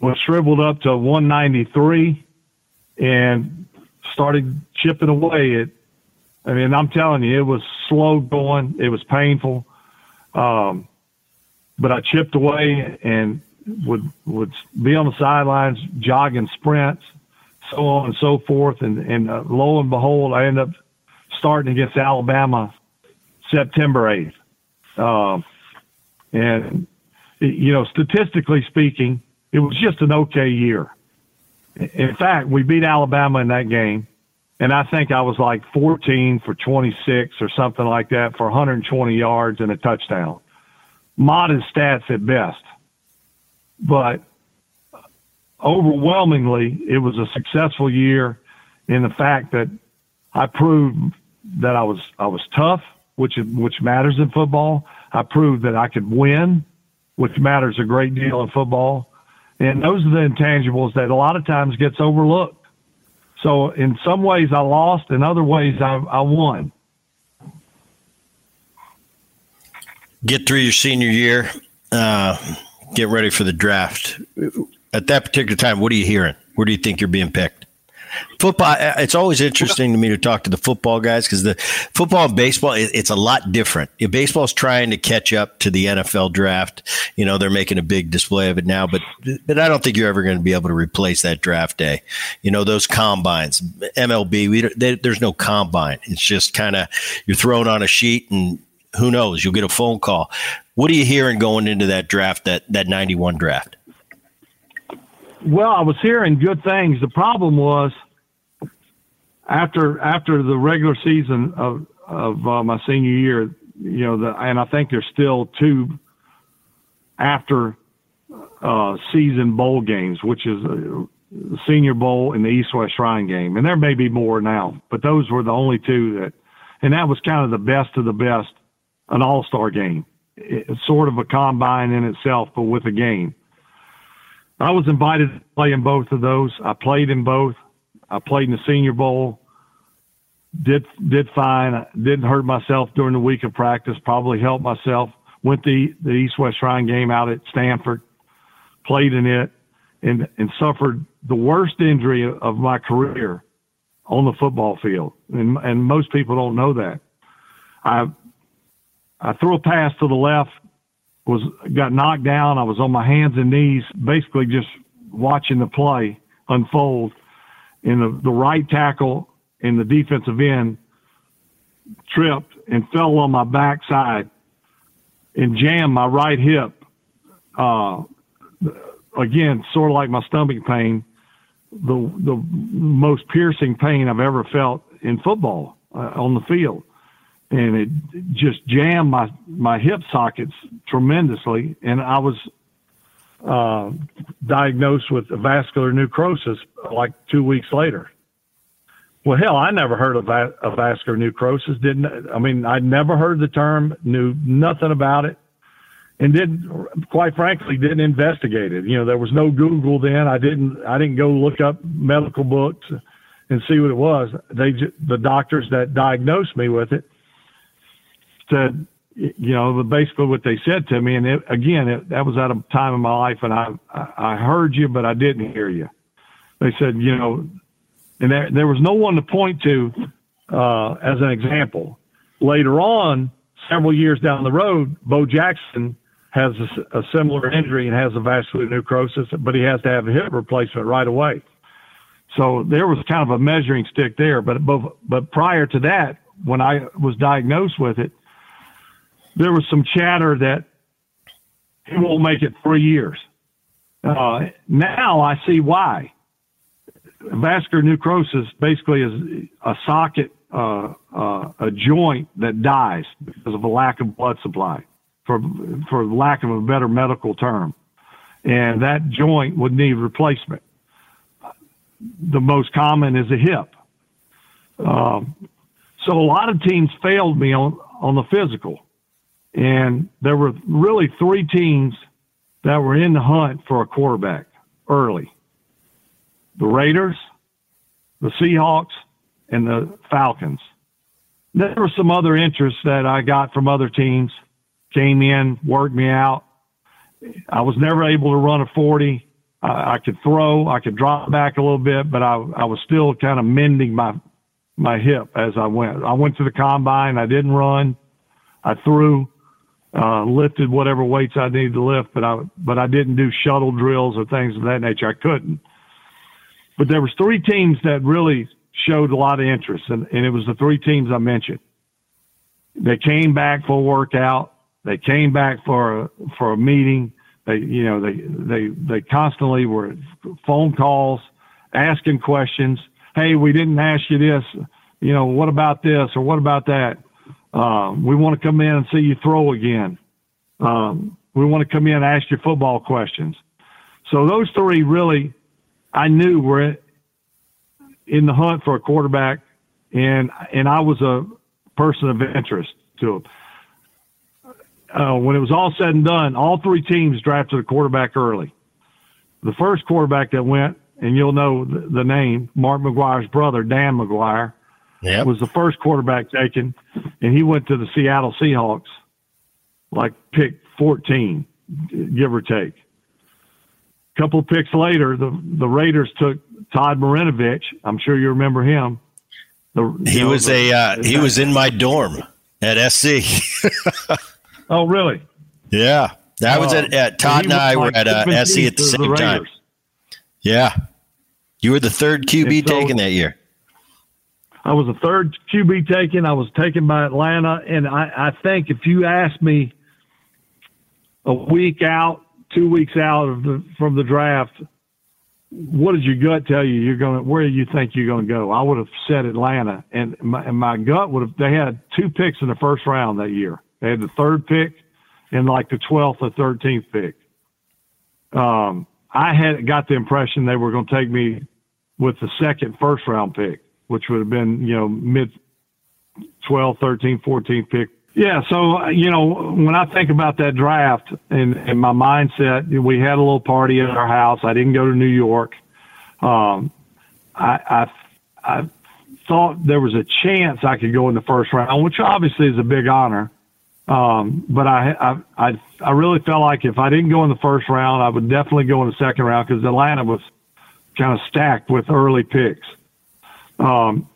Was shriveled up to 193 and started chipping away. It. I mean, I'm telling you, it was slow going. It was painful. Um, but I chipped away and would would be on the sidelines jogging sprints, so on and so forth. And and uh, lo and behold, I ended up starting against Alabama September 8th. Um, and, you know, statistically speaking, it was just an okay year. In fact, we beat Alabama in that game, and I think I was like 14 for 26 or something like that for 120 yards and a touchdown. Modest stats at best. But overwhelmingly, it was a successful year in the fact that I proved that I was I was tough which which matters in football. I proved that I could win, which matters a great deal in football. And those are the intangibles that a lot of times gets overlooked. So in some ways I lost, in other ways I, I won. Get through your senior year, uh, get ready for the draft. At that particular time, what are you hearing? Where do you think you're being picked? Football. It's always interesting to me to talk to the football guys because the football and baseball, it's a lot different. Baseball is trying to catch up to the NFL draft. You know, they're making a big display of it now, but but I don't think you're ever going to be able to replace that draft day. You know, those combines, MLB, we, they, there's no combine. It's just kind of you're thrown on a sheet and who knows, you'll get a phone call. What are you hearing going into that draft, that that 91 draft? Well, I was hearing good things. The problem was after after the regular season of of uh, my senior year, you know, the, and I think there's still two after uh, season bowl games, which is the Senior Bowl and the East West Shrine game, and there may be more now, but those were the only two that, and that was kind of the best of the best, an All Star game. It's sort of a combine in itself, but with a game. I was invited to play in both of those. I played in both. I played in the Senior Bowl. Did did fine. Didn't hurt myself during the week of practice. Probably helped myself. Went the the East West Shrine game out at Stanford. Played in it, and and suffered the worst injury of my career on the football field. And and most people don't know that. I I threw a pass to the left was got knocked down. I was on my hands and knees, basically just watching the play unfold. And the, the right tackle and the defensive end tripped and fell on my backside and jammed my right hip. Uh, again, sort of like my stomach pain, the the most piercing pain I've ever felt in football uh, on the field and it just jammed my my hip sockets tremendously, and I was uh, diagnosed with vascular necrosis like two weeks later. Well, hell, I never heard of va- avascular necrosis. Didn't I mean I never heard the term, knew nothing about it, and didn't quite frankly didn't investigate it. You know, there was no Google then. I didn't I didn't go look up medical books and see what it was. They the doctors that diagnosed me with it said, you know, basically what they said to me. And it, again, it, that was at a time in my life, and I, I heard you, but I didn't hear you. They said, you know, and there, there was no one to point to uh, as an example. Later on, several years down the road, Bo Jackson has a, a similar injury and has avascular necrosis, but he has to have a hip replacement right away. So there was kind of a measuring stick there. But but, but prior to that, when I was diagnosed with it, there was some chatter that he won't make it three years. Uh, now I see why. Vascular necrosis basically is a socket, uh, uh, a joint that dies because of a lack of blood supply, for for lack of a better medical term, and that joint would need replacement. The most common is a hip. Um, so a lot of teams failed me on on the physical. And there were really three teams that were in the hunt for a quarterback early the Raiders, the Seahawks, and the Falcons. There were some other interests that I got from other teams, came in, worked me out. I was never able to run a 40. I, I could throw, I could drop back a little bit, but I, I was still kind of mending my my hip as I went. I went to the combine. I didn't run. I threw uh, lifted whatever weights I needed to lift, but I but I didn't do shuttle drills or things of that nature. I couldn't. But there was three teams that really showed a lot of interest, and, and it was the three teams I mentioned. They came back for a workout. They came back for a, for a meeting. They you know they they they constantly were phone calls, asking questions. Hey, we didn't ask you this. You know, what about this or what about that? Um, we want to come in and see you throw again. Um, we want to come in and ask you football questions. So those three really, I knew were in the hunt for a quarterback, and and I was a person of interest to them. Uh, when it was all said and done, all three teams drafted a quarterback early. The first quarterback that went, and you'll know the, the name, Mark McGwire's brother, Dan McGwire, yep. was the first quarterback taken, and he went to the Seattle Seahawks, like pick 14, give or take. A couple picks later, the the Raiders took Todd Marinovich. I'm sure you remember him. The, he know, was the, a uh, he was in my dorm at SC. [laughs] oh, really? Yeah, that was at, at Todd and I were at uh, SC at the same the time. Yeah, you were the third QB so, taken that year. I was the third QB taken. I was taken by Atlanta, and I, I think if you ask me a week out, two weeks out of the from the draft, what does your gut tell you? You're going where do you think you're going to go? I would have said Atlanta, and my, and my gut would have. They had two picks in the first round that year. They had the third pick and like the twelfth or thirteenth pick. Um, I had got the impression they were going to take me with the second first round pick, which would have been you know mid 12, 13, 14 pick yeah, so you know, when I think about that draft and, and my mindset, we had a little party at our house. I didn't go to New York. Um, I, I, I thought there was a chance I could go in the first round, which obviously is a big honor. Um, but I, I, I, I really felt like if I didn't go in the first round, I would definitely go in the second round because Atlanta was kind of stacked with early picks. Um,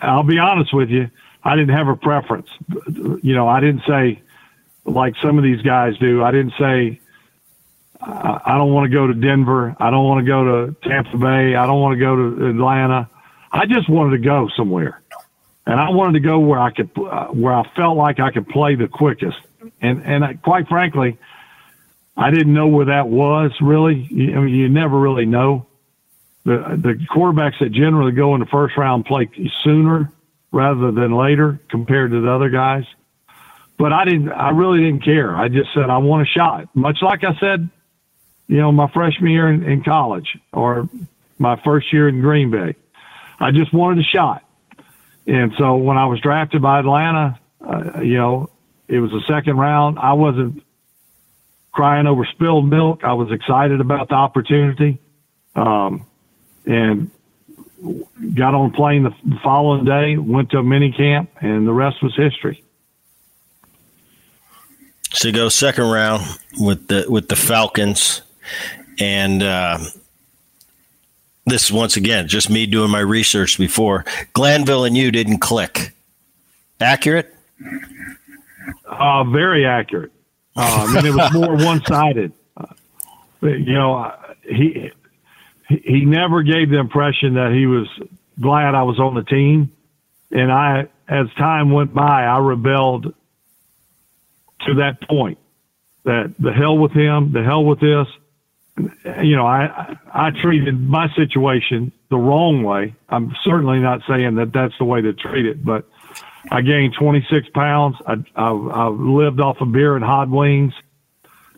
I'll be honest with you. I didn't have a preference. You know, I didn't say like some of these guys do. I didn't say I don't want to go to Denver. I don't want to go to Tampa Bay. I don't want to go to Atlanta. I just wanted to go somewhere, and I wanted to go where I could, uh, where I felt like I could play the quickest. And and I, quite frankly, I didn't know where that was really. I mean, you never really know. The the quarterbacks that generally go in the first round play sooner rather than later compared to the other guys. But I didn't, I really didn't care. I just said, I want a shot. Much like I said, you know, my freshman year in, in college or my first year in Green Bay. I just wanted a shot. And so when I was drafted by Atlanta, uh, you know, it was the second round. I wasn't crying over spilled milk. I was excited about the opportunity. Um, and got on a plane the following day, went to a mini camp, and the rest was history. So you go second round with the with the Falcons, and uh, this once again just me doing my research before Glanville and you didn't click. Accurate? Uh, very accurate. Uh, I mean, it was more [laughs] one sided. Uh, you know, he he never gave the impression that he was glad I was on the team. And I, as time went by, I rebelled to that point that the hell with him, the hell with this. You know, I, I treated my situation the wrong way. I'm certainly not saying that that's the way to treat it, but I gained 26 pounds. I, I, I lived off of beer and hot wings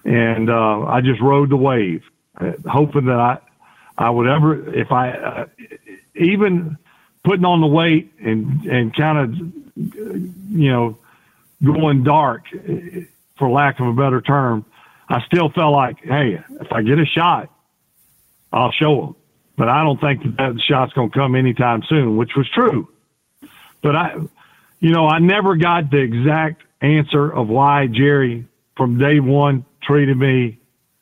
and, uh, I just rode the wave, uh, hoping that I, I would ever, if I, uh, even putting on the weight and, and kind of, you know, going dark, for lack of a better term, I still felt like, hey, if I get a shot, I'll show them. But I don't think that, that shot's going to come anytime soon, which was true. But I, you know, I never got the exact answer of why Jerry from day one treated me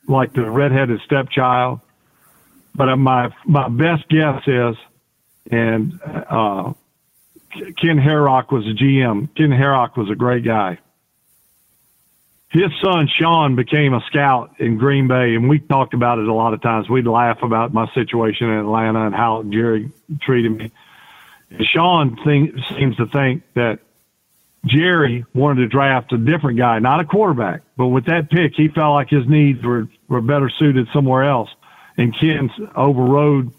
like the redheaded stepchild but my my best guess is, and uh, Ken Herock was a GM. Ken Herock was a great guy. His son Sean became a scout in Green Bay, and we talked about it a lot of times. We'd laugh about my situation in Atlanta and how Jerry treated me. And Sean think, seems to think that Jerry wanted to draft a different guy, not a quarterback, but with that pick, he felt like his needs were, were better suited somewhere else and Ken overrode,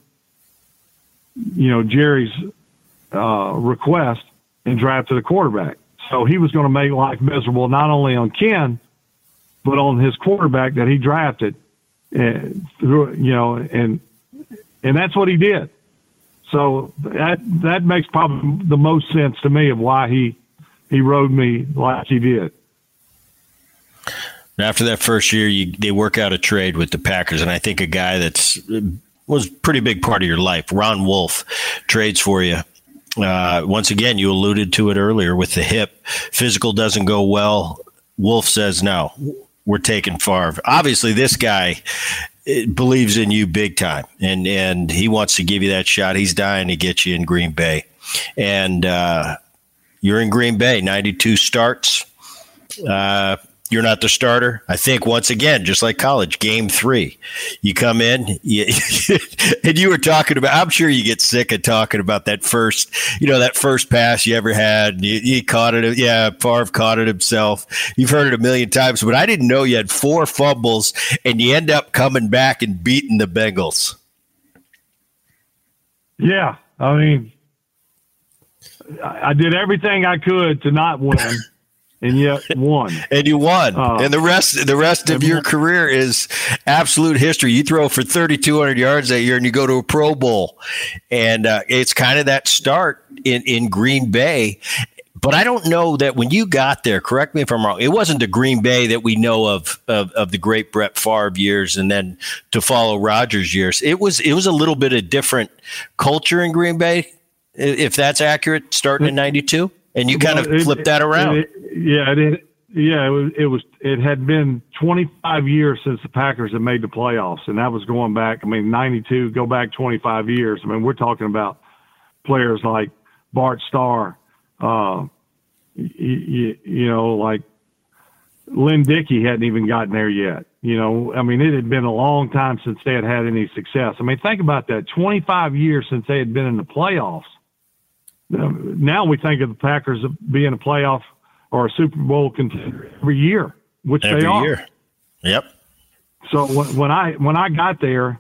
you know, Jerry's uh, request and drafted a quarterback. So he was going to make life miserable not only on Ken, but on his quarterback that he drafted. And through, you know, and and that's what he did. So that that makes probably the most sense to me of why he he rode me like he did. After that first year, you, they work out a trade with the Packers, and I think a guy that's was pretty big part of your life, Ron Wolf, trades for you. Uh, once again, you alluded to it earlier with the hip. Physical doesn't go well. Wolf says no. We're taking Favre. Obviously, this guy believes in you big time, and and he wants to give you that shot. He's dying to get you in Green Bay, and uh, you're in Green Bay. 92 starts. Uh, you're not the starter. I think once again, just like college, game three, you come in, you, [laughs] and you were talking about. I'm sure you get sick of talking about that first, you know, that first pass you ever had. You, you caught it. Yeah, Favre caught it himself. You've heard it a million times, but I didn't know you had four fumbles, and you end up coming back and beating the Bengals. Yeah, I mean, I did everything I could to not win and yet won. [laughs] and you won. Uh, and the rest the rest of your career is absolute history. You throw for 3200 yards that year and you go to a Pro Bowl. And uh, it's kind of that start in in Green Bay. But I don't know that when you got there, correct me if I'm wrong, it wasn't the Green Bay that we know of, of, of the great Brett Favre years and then to follow Rodgers years. It was it was a little bit of different culture in Green Bay, if that's accurate, starting in ninety two and you well, kind of flipped that around. It, yeah, it, yeah, it was, it was. It had been 25 years since the Packers had made the playoffs, and that was going back. I mean, 92. Go back 25 years. I mean, we're talking about players like Bart Starr. Uh, you, you know, like Lynn Dickey hadn't even gotten there yet. You know, I mean, it had been a long time since they had had any success. I mean, think about that 25 years since they had been in the playoffs now we think of the Packers being a playoff or a Super Bowl contender every year, which every they are. Year. Yep. So when I when I got there,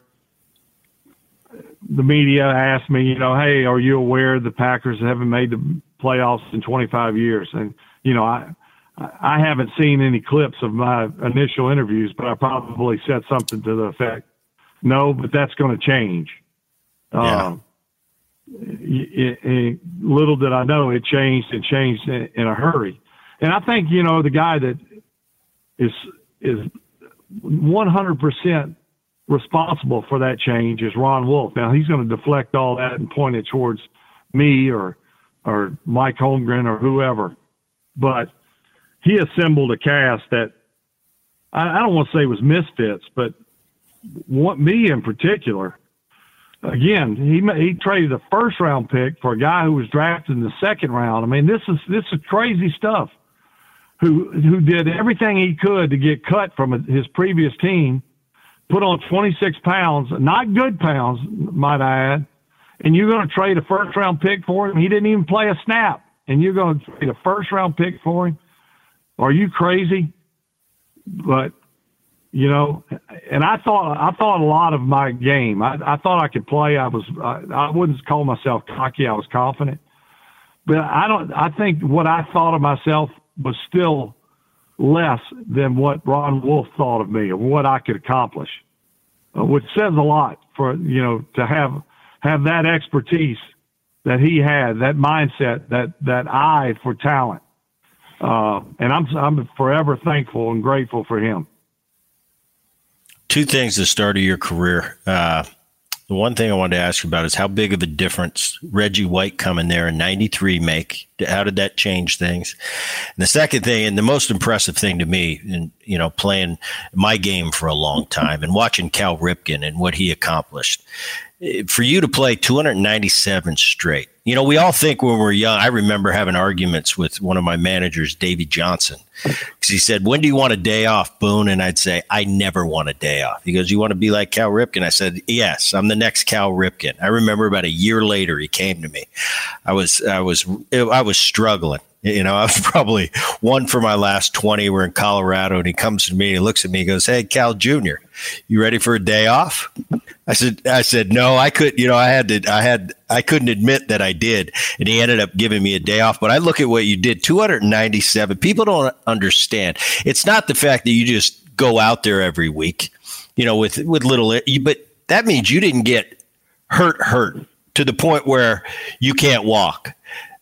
the media asked me, you know, hey, are you aware the Packers haven't made the playoffs in 25 years? And you know, I I haven't seen any clips of my initial interviews, but I probably said something to the effect, no, but that's going to change. Yeah. Um, it, it, little did I know it changed. and changed in, in a hurry, and I think you know the guy that is is 100 percent responsible for that change is Ron Wolf. Now he's going to deflect all that and point it towards me or or Mike Holmgren or whoever, but he assembled a cast that I, I don't want to say was misfits, but what me in particular again, he he traded a first round pick for a guy who was drafted in the second round. I mean, this is this is crazy stuff. Who who did everything he could to get cut from his previous team, put on 26 pounds, not good pounds, might I add, and you're going to trade a first round pick for him? He didn't even play a snap, and you're going to trade a first round pick for him? Are you crazy? But you know, and I thought I thought a lot of my game. I, I thought I could play. I was I, I wouldn't call myself cocky. I was confident, but I don't. I think what I thought of myself was still less than what Ron Wolf thought of me or what I could accomplish, uh, which says a lot for you know to have have that expertise that he had, that mindset, that that eye for talent, uh, and I'm I'm forever thankful and grateful for him two things the start of your career. Uh, the one thing I wanted to ask you about is how big of a difference Reggie White coming there in 93 make? How did that change things? And the second thing, and the most impressive thing to me, and you know, playing my game for a long time and watching Cal Ripken and what he accomplished, for you to play 297 straight. You know, we all think when we're young. I remember having arguments with one of my managers, Davey Johnson, because he said, "When do you want a day off, Boone?" And I'd say, "I never want a day off." He goes, "You want to be like Cal Ripken?" I said, "Yes, I'm the next Cal Ripken." I remember about a year later, he came to me. I was, I was, I was struggling. You know, I was [laughs] probably one for my last 20. We're in Colorado, and he comes to me and looks at me and goes, Hey, Cal Jr., you ready for a day off? I said, I said, no, I could, you know, I had to, I had, I couldn't admit that I did. And he ended up giving me a day off. But I look at what you did 297. People don't understand. It's not the fact that you just go out there every week, you know, with, with little, but that means you didn't get hurt, hurt to the point where you can't walk.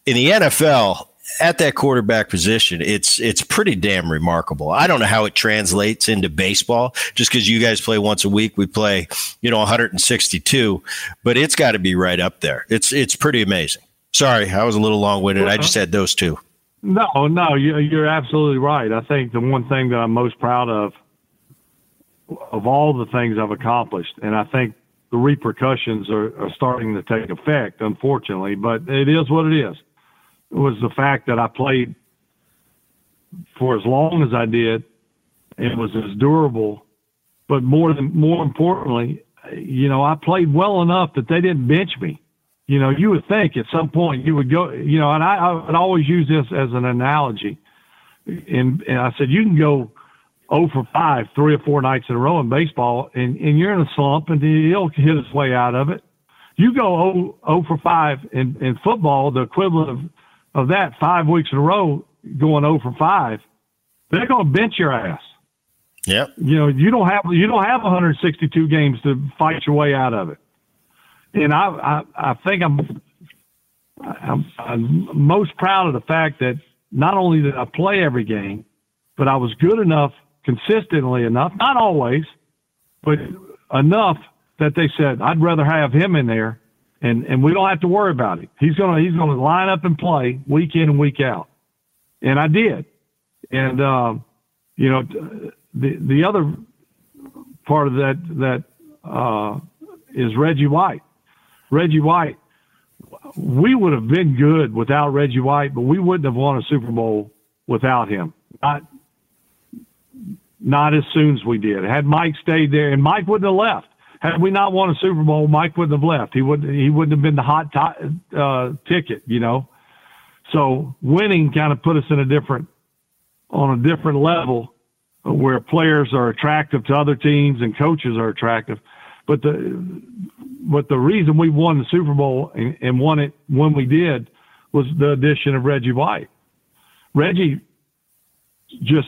In the NFL, at that quarterback position, it's it's pretty damn remarkable. I don't know how it translates into baseball, just because you guys play once a week, we play, you know, 162, but it's got to be right up there. It's it's pretty amazing. Sorry, I was a little long winded. I just had those two. No, no, you're absolutely right. I think the one thing that I'm most proud of of all the things I've accomplished, and I think the repercussions are, are starting to take effect, unfortunately. But it is what it is. Was the fact that I played for as long as I did and was as durable, but more than more importantly, you know, I played well enough that they didn't bench me. You know, you would think at some point you would go, you know, and I, I would always use this as an analogy. And, and I said, you can go 0 for 5 three or four nights in a row in baseball, and, and you're in a slump, and he'll hit his way out of it. You go 0, 0 for 5 in, in football, the equivalent of, of that five weeks in a row, going 0 for 5, they're going to bench your ass. Yep. You know, you don't have you don't have 162 games to fight your way out of it. And I I, I think I'm, I'm I'm most proud of the fact that not only did I play every game, but I was good enough consistently enough, not always, but enough that they said I'd rather have him in there, and and we don't have to worry about it. He's gonna he's gonna line up and play week in and week out, and I did, and um, you know the the other part of that that uh, is Reggie White. Reggie White, we would have been good without Reggie White, but we wouldn't have won a Super Bowl without him. Not not as soon as we did. Had Mike stayed there, and Mike wouldn't have left. Had we not won a Super Bowl, Mike wouldn't have left. He wouldn't. He wouldn't have been the hot t- uh, ticket, you know. So winning kind of put us in a different, on a different level, where players are attractive to other teams and coaches are attractive. But the, but the reason we won the Super Bowl and, and won it when we did was the addition of Reggie White. Reggie just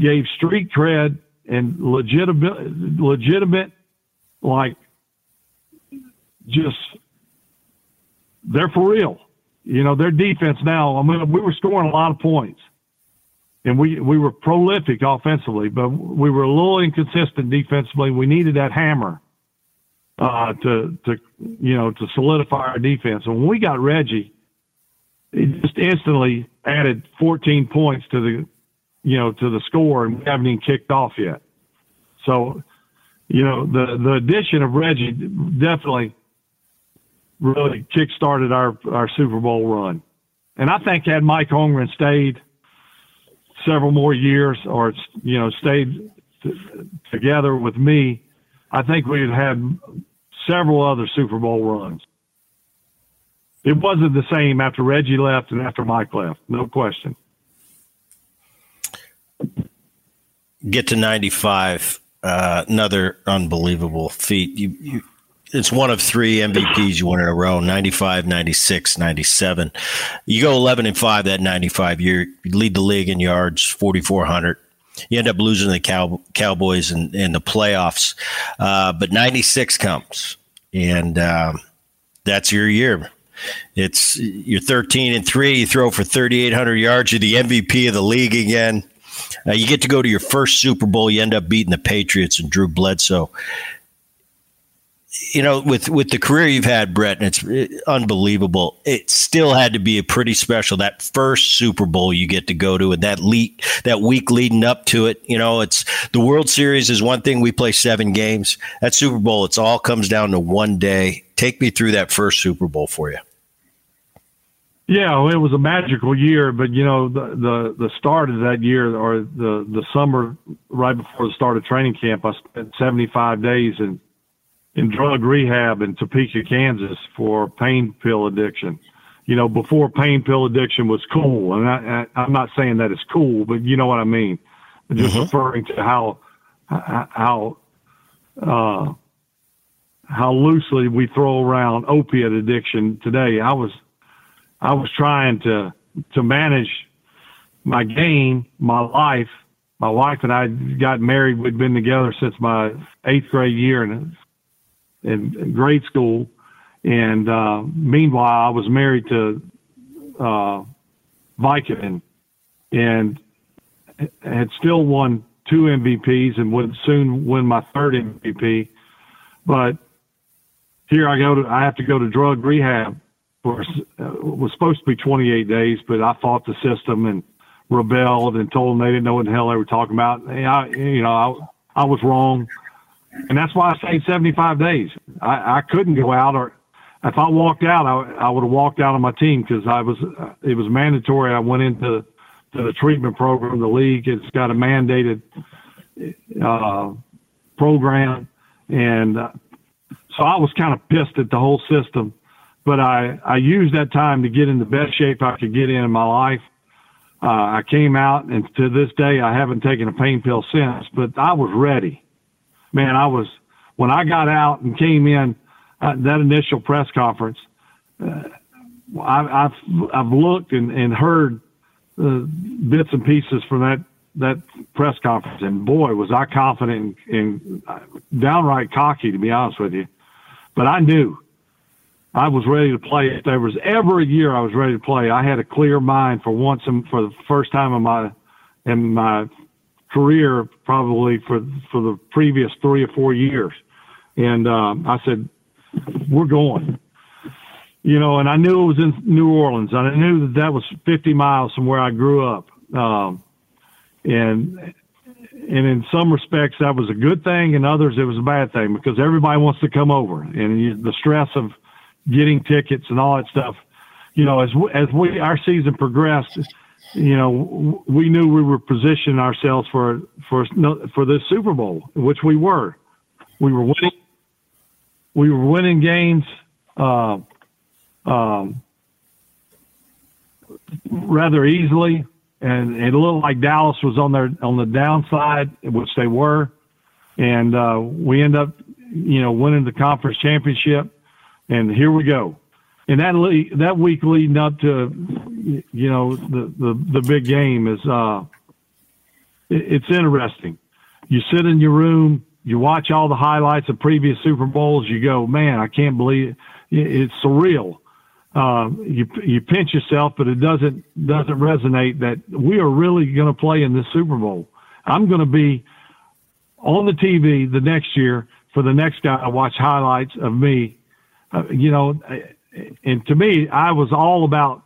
gave street cred and legitimate, legitimate, like, just they're for real. You know, their defense now. I mean, we were scoring a lot of points, and we we were prolific offensively, but we were a little inconsistent defensively. We needed that hammer uh, to to you know to solidify our defense. And when we got Reggie, it just instantly added 14 points to the you know, to the score, and we haven't even kicked off yet. So, you know, the the addition of Reggie definitely really kick-started our our Super Bowl run. And I think had Mike Holmgren stayed several more years, or you know, stayed t- together with me, I think we'd had several other Super Bowl runs. It wasn't the same after Reggie left and after Mike left, no question get to 95 uh, another unbelievable feat. You, you, it's one of three MVPs you won in a row 95 96 97 you go 11 and 5 that 95 year you lead the league in yards 4400 you end up losing the Cow- Cowboys in, in the playoffs. Uh, but 96 comes and um, that's your year. It's you're 13 and 3 you throw for 3800 yards you're the MVP of the league again uh, you get to go to your first Super Bowl. You end up beating the Patriots and Drew Bledsoe. You know, with with the career you've had, Brett, and it's unbelievable. It still had to be a pretty special that first Super Bowl you get to go to, and that leak that week leading up to it. You know, it's the World Series is one thing. We play seven games. That Super Bowl, it's all comes down to one day. Take me through that first Super Bowl for you. Yeah, well, it was a magical year, but you know the, the the start of that year or the the summer right before the start of training camp, I spent 75 days in in drug rehab in Topeka, Kansas for pain pill addiction. You know, before pain pill addiction was cool, and I, I, I'm not saying that it's cool, but you know what I mean. Just mm-hmm. referring to how how uh, how loosely we throw around opiate addiction today. I was I was trying to to manage my game, my life. My wife and I got married. We'd been together since my eighth grade year in, in grade school. And uh, meanwhile, I was married to uh, Vicodin and had still won two MVPs and would soon win my third MVP. But here I go to, I have to go to drug rehab for uh, was supposed to be 28 days, but I fought the system and rebelled and told them they didn't know what the hell they were talking about. And I, you know, I, I was wrong, and that's why I stayed 75 days. I, I couldn't go out, or if I walked out, I, I would have walked out on my team because I was. It was mandatory. I went into to the treatment program. The league it's got a mandated uh, program, and uh, so I was kind of pissed at the whole system. But I I used that time to get in the best shape I could get in in my life uh, I came out, and to this day, I haven't taken a pain pill since. But I was ready, man. I was when I got out and came in uh, that initial press conference. Uh, I, have I've looked and, and heard uh, bits and pieces from that that press conference, and boy, was I confident and, and uh, downright cocky, to be honest with you. But I knew I was ready to play. If there was ever a year I was ready to play, I had a clear mind for once and for the first time in my in my career, probably for for the previous three or four years. And um, I said, "We're going." You know, and I knew it was in New Orleans. I knew that that was 50 miles from where I grew up. Um, and and in some respects that was a good thing, in others it was a bad thing because everybody wants to come over, and you, the stress of getting tickets and all that stuff. You know, as as we our season progressed, you know, we knew we were positioning ourselves for for for this Super Bowl, which we were. We were winning. We were winning games. Uh, um, rather easily, and, it looked like Dallas was on their on the downside, which they were, and uh, we end up, you know, winning the conference championship and here we go. And that le- that week leading up to, you know, the the, the big game is uh, it, it's interesting. You sit in your room, you watch all the highlights of previous Super Bowls. You go, man, I can't believe it. it's surreal. Uh, you you pinch yourself, but it doesn't doesn't resonate that we are really going to play in this Super Bowl. I'm going to be on the TV the next year for the next guy to watch highlights of me uh, you know, and to me, I was all about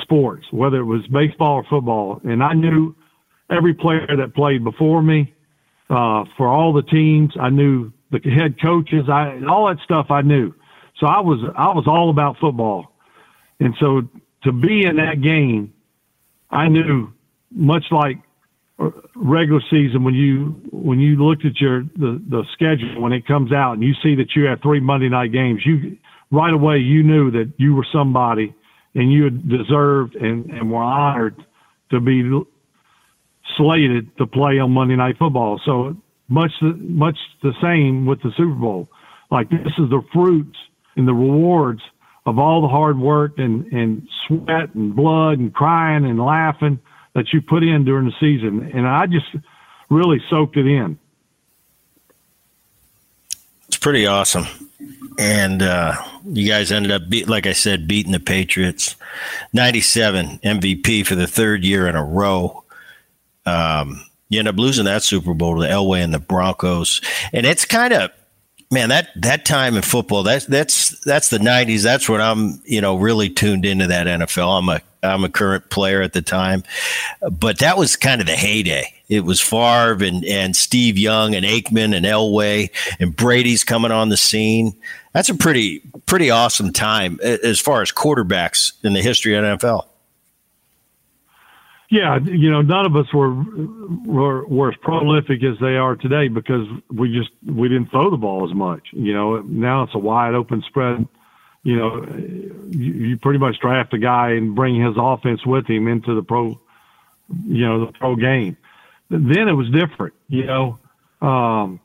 sports, whether it was baseball or football, and I knew every player that played before me uh, for all the teams. I knew the head coaches. I all that stuff I knew. So I was I was all about football, and so to be in that game, I knew much like regular season when you when you looked at your the the schedule when it comes out and you see that you have three Monday night games, you right away you knew that you were somebody and you deserved and and were honored to be slated to play on Monday night football. So much much the same with the Super Bowl. Like this is the fruits and the rewards of all the hard work and and sweat and blood and crying and laughing that you put in during the season. And I just really soaked it in. It's pretty awesome. And uh, you guys ended up, beat, like I said, beating the Patriots. 97 MVP for the third year in a row. Um, you end up losing that Super Bowl to the Elway and the Broncos. And it's kind of, man, that that time in football, that's that's that's the '90s. That's when I'm, you know, really tuned into that NFL. I'm a I'm a current player at the time, but that was kind of the heyday. It was Favre and and Steve Young and Aikman and Elway and Brady's coming on the scene. That's a pretty pretty awesome time as far as quarterbacks in the history of NFL. Yeah, you know, none of us were, were were as prolific as they are today because we just we didn't throw the ball as much. You know, now it's a wide open spread. You know, you, you pretty much draft a guy and bring his offense with him into the pro, you know, the pro game. Then it was different. You know, um,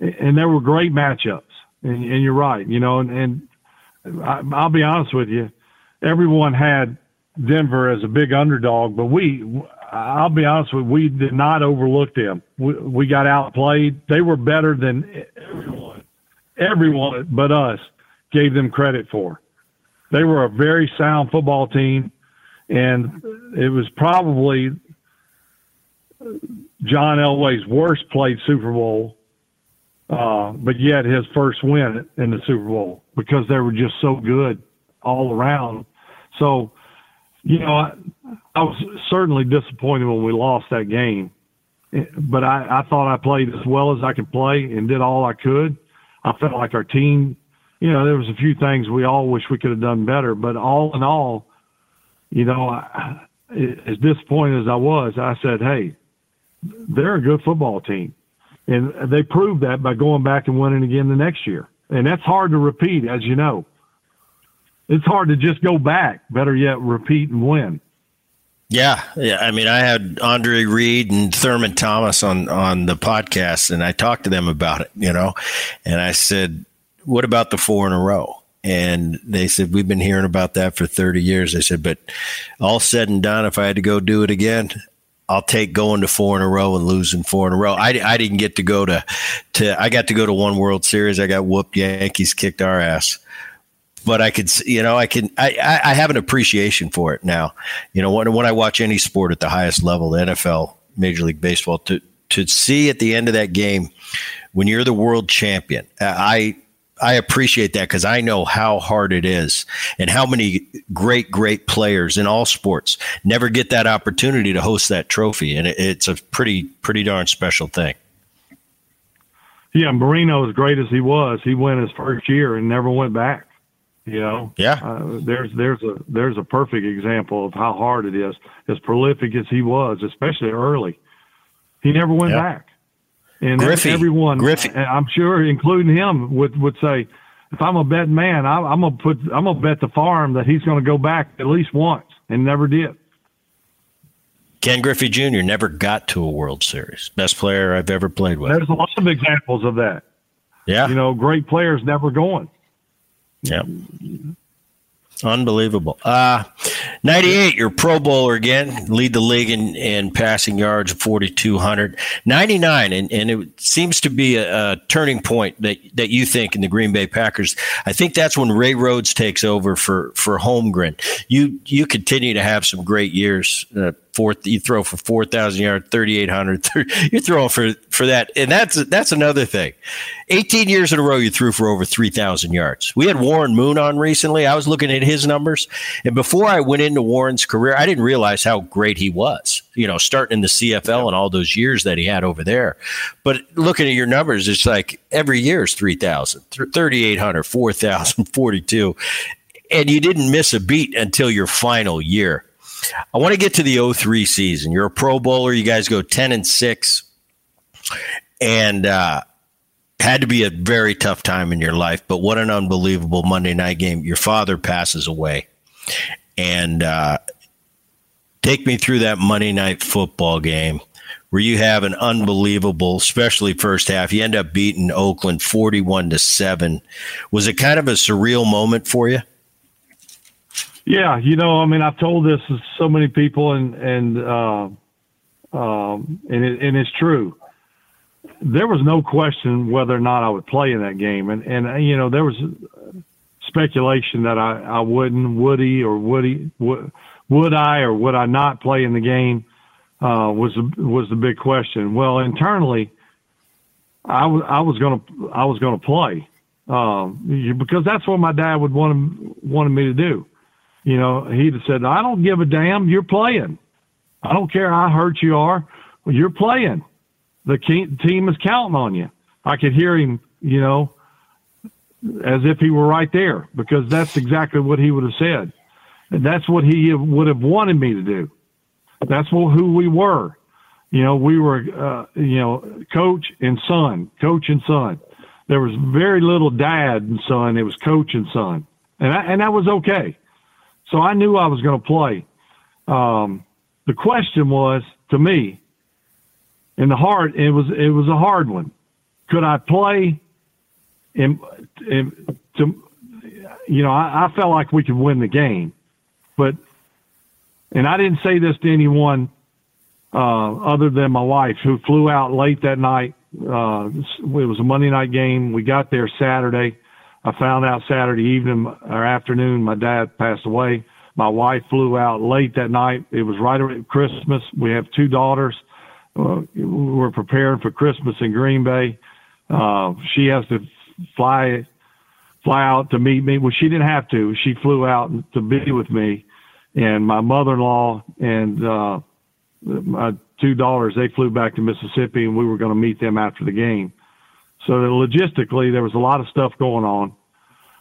and there were great matchups. And, and you're right. You know, and, and I, I'll be honest with you, everyone had Denver as a big underdog, but we, I'll be honest with you, we did not overlook them. We, we got outplayed. They were better than everyone, everyone but us gave them credit for. They were a very sound football team, and it was probably John Elway's worst played Super Bowl, uh, but yet his first win in the Super Bowl because they were just so good all around. So, you know, I, I was certainly disappointed when we lost that game. but I, I thought I played as well as I could play and did all I could. I felt like our team, you know, there was a few things we all wish we could have done better, but all in all, you know, I, as disappointed as I was, I said, "Hey, they're a good football team," and they proved that by going back and winning again the next year. And that's hard to repeat, as you know. It's hard to just go back. Better yet, repeat and win. Yeah, yeah. I mean, I had Andre Reed and Thurman Thomas on on the podcast, and I talked to them about it. You know, and I said, "What about the four in a row?" And they said, We've been hearing about that for 30 years. I said, But all said and done, if I had to go do it again, I'll take going to four in a row and losing four in a row. I, I didn't get to go to, to, I got to go to one World Series. I got whooped. Yankees kicked our ass. But I could, you know, I can, I, I have an appreciation for it now. You know, when, when I watch any sport at the highest level, the NFL, Major League Baseball, to, to see at the end of that game when you're the world champion, I, I appreciate that because I know how hard it is and how many great, great players in all sports never get that opportunity to host that trophy. And it, it's a pretty, pretty darn special thing. Yeah, Marino, as great as he was, he went his first year and never went back. You know, yeah. Uh, there's there's a there's a perfect example of how hard it is. As prolific as he was, especially early, he never went yeah. back. And Griffey, everyone, Griffey. I'm sure, including him, would would say, if I'm a bet man, I, I'm gonna put, I'm gonna bet the farm that he's gonna go back at least once, and never did. Ken Griffey Jr. never got to a World Series. Best player I've ever played with. There's a lot of examples of that. Yeah, you know, great players never going. Yeah. Unbelievable. Uh, 98, you're Pro Bowler again, lead the league in, in passing yards, 4,200. 99, and, and it seems to be a, a, turning point that, that you think in the Green Bay Packers. I think that's when Ray Rhodes takes over for, for Holmgren. You, you continue to have some great years. Uh, fourth, you throw for 4,000 yards, 3,800. [laughs] You're throwing for, for that. And that's, that's another thing. 18 years in a row, you threw for over 3,000 yards. We had Warren Moon on recently. I was looking at his numbers. And before I went into Warren's career, I didn't realize how great he was, you know, starting in the CFL and all those years that he had over there. But looking at your numbers, it's like every year is 3,000, 3,800, 4,000, 42. And you didn't miss a beat until your final year. I want to get to the 03 season. You're a Pro Bowler. You guys go 10 and 6. And uh, had to be a very tough time in your life, but what an unbelievable Monday night game. Your father passes away. And uh, take me through that Monday night football game where you have an unbelievable, especially first half. You end up beating Oakland 41 to 7. Was it kind of a surreal moment for you? Yeah, you know, I mean, I've told this to so many people, and and uh, um, and it, and it's true. There was no question whether or not I would play in that game, and and uh, you know there was speculation that I I wouldn't, would he or would he would, would I or would I not play in the game uh, was was the big question. Well, internally, I was I was gonna I was gonna play um, because that's what my dad would want wanted me to do you know, he'd have said, I don't give a damn. You're playing. I don't care how hurt you are. You're playing. The team is counting on you. I could hear him, you know, as if he were right there because that's exactly what he would have said. And that's what he would have wanted me to do. That's who we were. You know, we were, uh, you know, coach and son, coach and son. There was very little dad and son. It was coach and son. And, I, and that was okay. So I knew I was going to play. Um, the question was to me, in the heart, it was it was a hard one. Could I play? In to, you know, I, I felt like we could win the game, but and I didn't say this to anyone uh, other than my wife, who flew out late that night. Uh, it was a Monday night game. We got there Saturday. I found out Saturday evening or afternoon my dad passed away. My wife flew out late that night. It was right around Christmas. We have two daughters. Uh, we're preparing for Christmas in Green Bay. Uh, she has to fly fly out to meet me. Well, she didn't have to. She flew out to be with me, and my mother-in-law and uh, my two daughters, they flew back to Mississippi, and we were going to meet them after the game. So logistically, there was a lot of stuff going on.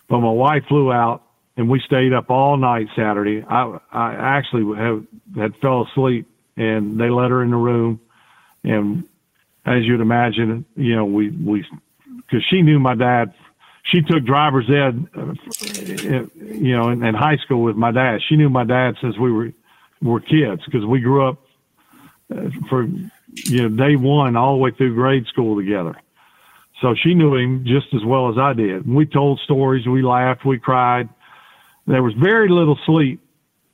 But my wife flew out, and we stayed up all night Saturday. I I actually have, had fell asleep, and they let her in the room, and as you'd imagine, you know, we we because she knew my dad. She took driver's ed, uh, you know, in, in high school with my dad. She knew my dad since we were were kids because we grew up uh, for you know day one all the way through grade school together. So she knew him just as well as I did. We told stories, we laughed, we cried. There was very little sleep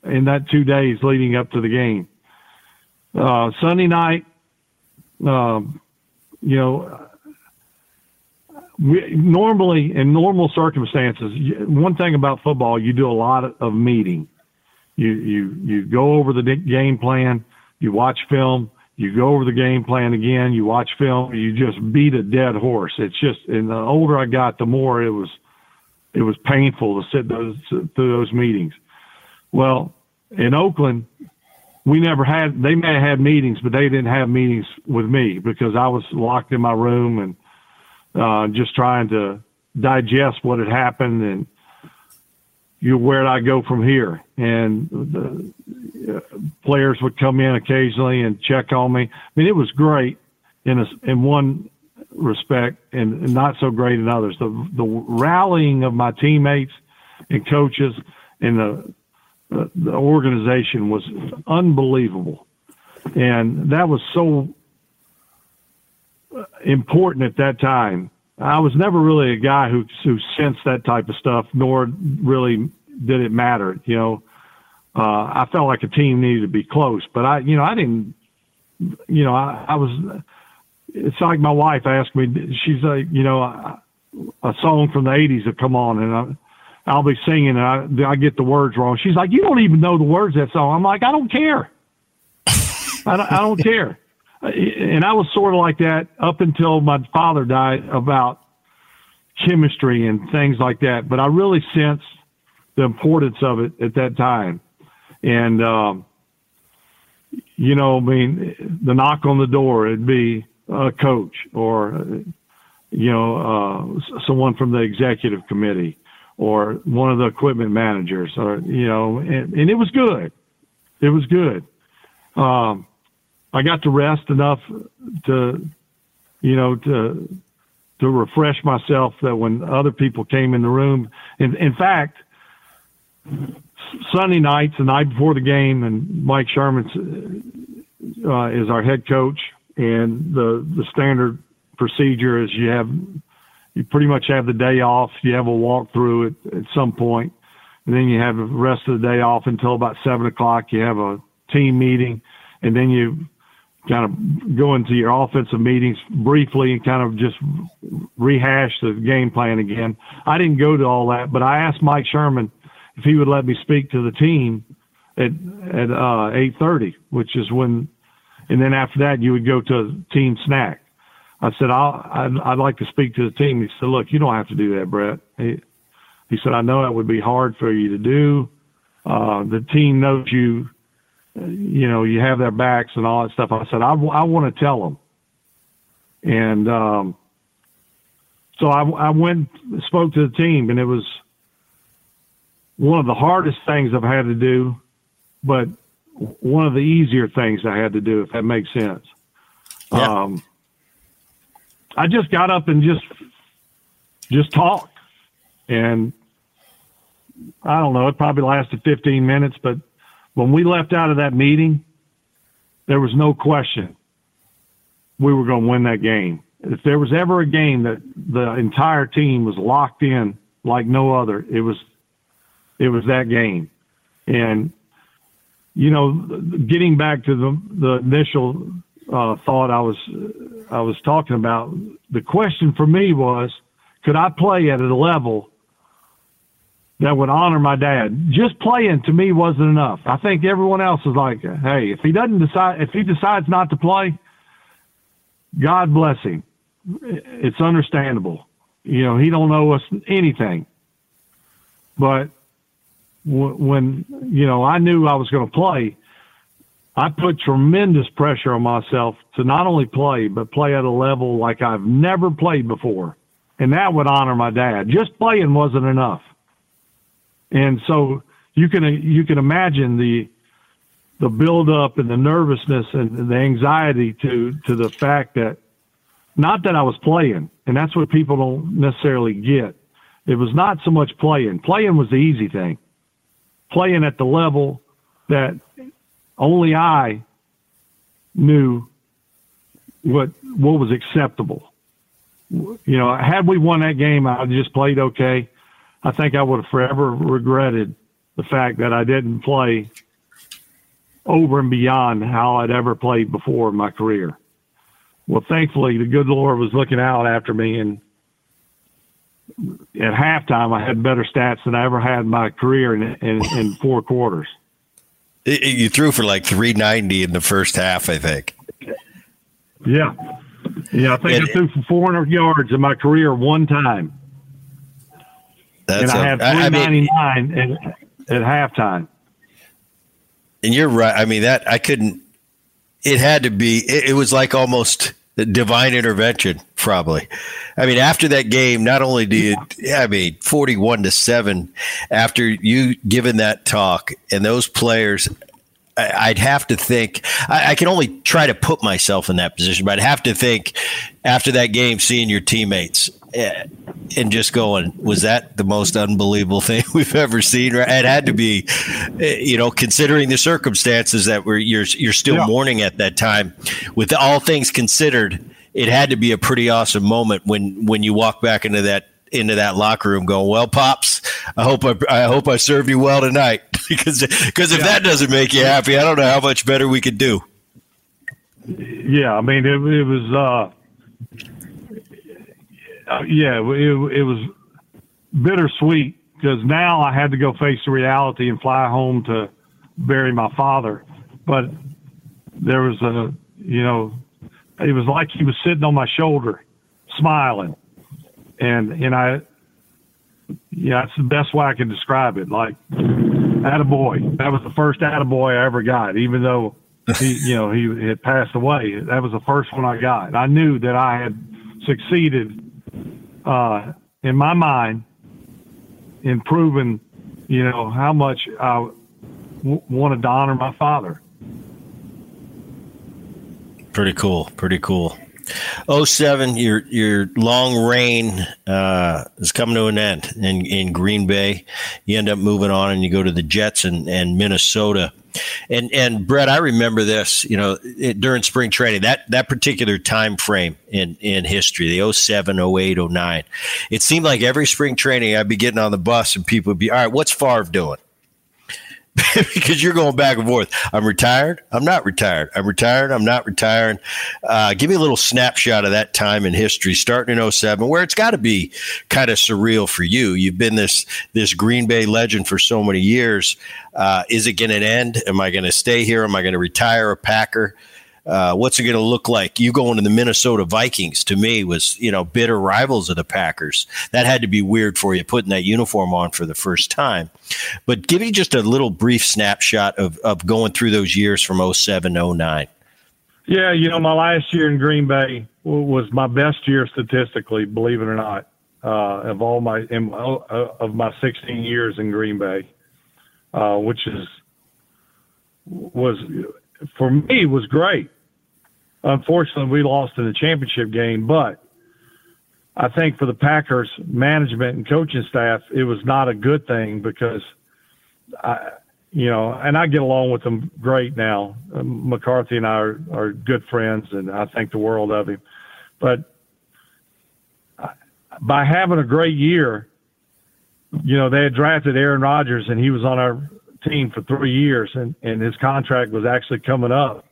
in that two days leading up to the game. Uh, Sunday night, um, you know, we, normally in normal circumstances, one thing about football, you do a lot of meeting. You you you go over the game plan, you watch film, you go over the game plan again, you watch film, you just beat a dead horse. It's just, and the older I got, the more it was, it was painful to sit those through those meetings. Well, in Oakland, we never had. They may have had meetings, but they didn't have meetings with me because I was locked in my room and uh, just trying to digest what had happened and you where would I go from here? And the uh, players would come in occasionally and check on me. I mean, it was great in a, in one respect and, not so great in others. The the rallying of my teammates and coaches and the the, the organization was unbelievable, and that was so important at that time I was never really a guy who who sensed that type of stuff, nor really did it matter. You know, uh, I felt like a team needed to be close, but I, you know, I didn't. You know, I, I was. It's like my wife asked me. She's like, you know, a, a song from the '80s will come on, and I, I'll be singing, and I, I get the words wrong. She's like, you don't even know the words of that song. I'm like, I don't care. [laughs] I don't, I don't care and I was sort of like that up until my father died about chemistry and things like that. But I really sensed the importance of it at that time. And, um, you know, I mean, the knock on the door, it'd be a coach or, you know, uh, someone from the executive committee or one of the equipment managers or, you know, and, and it was good. It was good. Um, I got to rest enough to, you know, to to refresh myself that when other people came in the room. In, in fact, Sunday nights, the night before the game, and Mike Sherman uh, is our head coach, and the the standard procedure is you have you pretty much have the day off. You have a walkthrough at, at some point, and then you have the rest of the day off until about seven o'clock. You have a team meeting, and then you kind of go into your offensive meetings briefly and kind of just rehash the game plan again. I didn't go to all that, but I asked Mike Sherman if he would let me speak to the team at at uh, eight thirty, which is when, and then after that you would go to team snack. I said I'll I'd, I'd like to speak to the team. He said, "Look, you don't have to do that, Brett." He, he said, "I know that would be hard for you to do. Uh, the team knows you you know, you have their backs and all that stuff. I said, I, I want to tell them. And um, so I, I went, spoke to the team, and it was one of the hardest things I've had to do, but one of the easier things I had to do, if that makes sense. Yeah. Um, I just got up and just just talked, and I don't know, it probably lasted 15 minutes, but when we left out of that meeting, there was no question we were going to win that game. If there was ever a game that the entire team was locked in like no other, it was it was that game. And you know, getting back to the the initial uh, thought I was I was talking about, the question for me was, could I play at a level that would honor my dad. Just playing to me wasn't enough. I think everyone else is like, hey, if he doesn't decide, if he decides not to play, God bless him. It's understandable. You know, he don't know us anything. But when, you know, I knew I was going to play, I put tremendous pressure on myself to not only play, but play at a level like I've never played before. And that would honor my dad. Just playing wasn't enough. And so you can, you can imagine the, the build up and the nervousness and the anxiety to, to the fact that not that I was playing, and that's what people don't necessarily get. It was not so much playing. Playing was the easy thing. Playing at the level that only I knew what what was acceptable. You know, had we won that game, I just played okay. I think I would have forever regretted the fact that I didn't play over and beyond how I'd ever played before in my career. Well, thankfully, the good Lord was looking out after me, and at halftime, I had better stats than I ever had in my career in, in, in four quarters. You threw for like 390 in the first half, I think. Yeah. Yeah, I think I threw for 400 yards in my career one time. And I a, had 399 I mean, at, at halftime. And you're right. I mean, that I couldn't, it had to be, it, it was like almost divine intervention, probably. I mean, after that game, not only do you, I mean, 41 to 7, after you given that talk and those players, I'd have to think, I, I can only try to put myself in that position, but I'd have to think after that game, seeing your teammates and just going, was that the most unbelievable [laughs] thing we've ever seen? It had to be, eh, you know, considering the circumstances that were you're you're still yeah. mourning at that time. With all things considered, it had to be a pretty awesome moment when when you walk back into that into that locker room going, "Well, pops, I hope I, I hope I served you well tonight." [laughs] because because if yeah. that doesn't make you happy, I don't know how much better we could do. Yeah, I mean, it, it was, uh, uh, yeah, it, it was bittersweet because now I had to go face the reality and fly home to bury my father. But there was a, you know, it was like he was sitting on my shoulder, smiling, and and I, yeah, it's the best way I can describe it. Like, attaboy. That was the first attaboy I ever got, even though he, you know, he had passed away. That was the first one I got. I knew that I had succeeded uh, in my mind in proving, you know, how much I w- wanted to honor my father. Pretty cool. Pretty cool. 07, your your long reign uh, is coming to an end in, in Green Bay. You end up moving on and you go to the Jets and, and Minnesota. And and Brett, I remember this, you know, it, during spring training, that that particular time frame in in history, the 07, 08, 09. It seemed like every spring training I'd be getting on the bus and people would be, all right, what's Favre doing? [laughs] because you're going back and forth. I'm retired. I'm not retired. I'm retired. I'm not retiring. Uh, give me a little snapshot of that time in history, starting in 07, where it's got to be kind of surreal for you. You've been this this Green Bay legend for so many years. Uh, is it going to end? Am I going to stay here? Am I going to retire a Packer? Uh, what's it going to look like? You going to the Minnesota Vikings to me was, you know, bitter rivals of the Packers. That had to be weird for you putting that uniform on for the first time. But give me just a little brief snapshot of, of going through those years from 07 09. Yeah, you know, my last year in Green Bay was my best year statistically, believe it or not, uh, of all my, in, uh, of my 16 years in Green Bay, uh, which is was for me was great unfortunately, we lost in the championship game, but I think for the Packers management and coaching staff, it was not a good thing because I, you know, and I get along with them great now. Um, McCarthy and I are, are good friends, and I think the world of him. But by having a great year, you know, they had drafted Aaron Rodgers, and he was on our team for three years, and, and his contract was actually coming up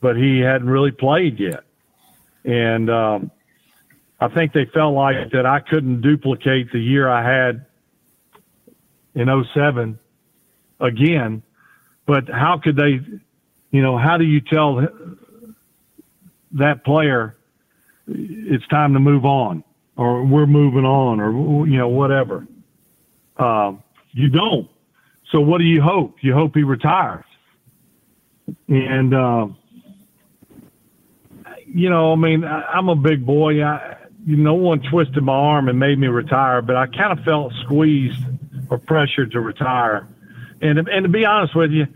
but he hadn't really played yet. And um, I think they felt like that I couldn't duplicate the year I had in 07 again. But how could they, you know, how do you tell that player it's time to move on or we're moving on or, you know, whatever? Um, you don't. So what do you hope? You hope he retires. and uh, you know, I mean, I, I'm a big boy. I, no one twisted my arm and made me retire, but I kind of felt squeezed or pressured to retire. And and to be honest with you,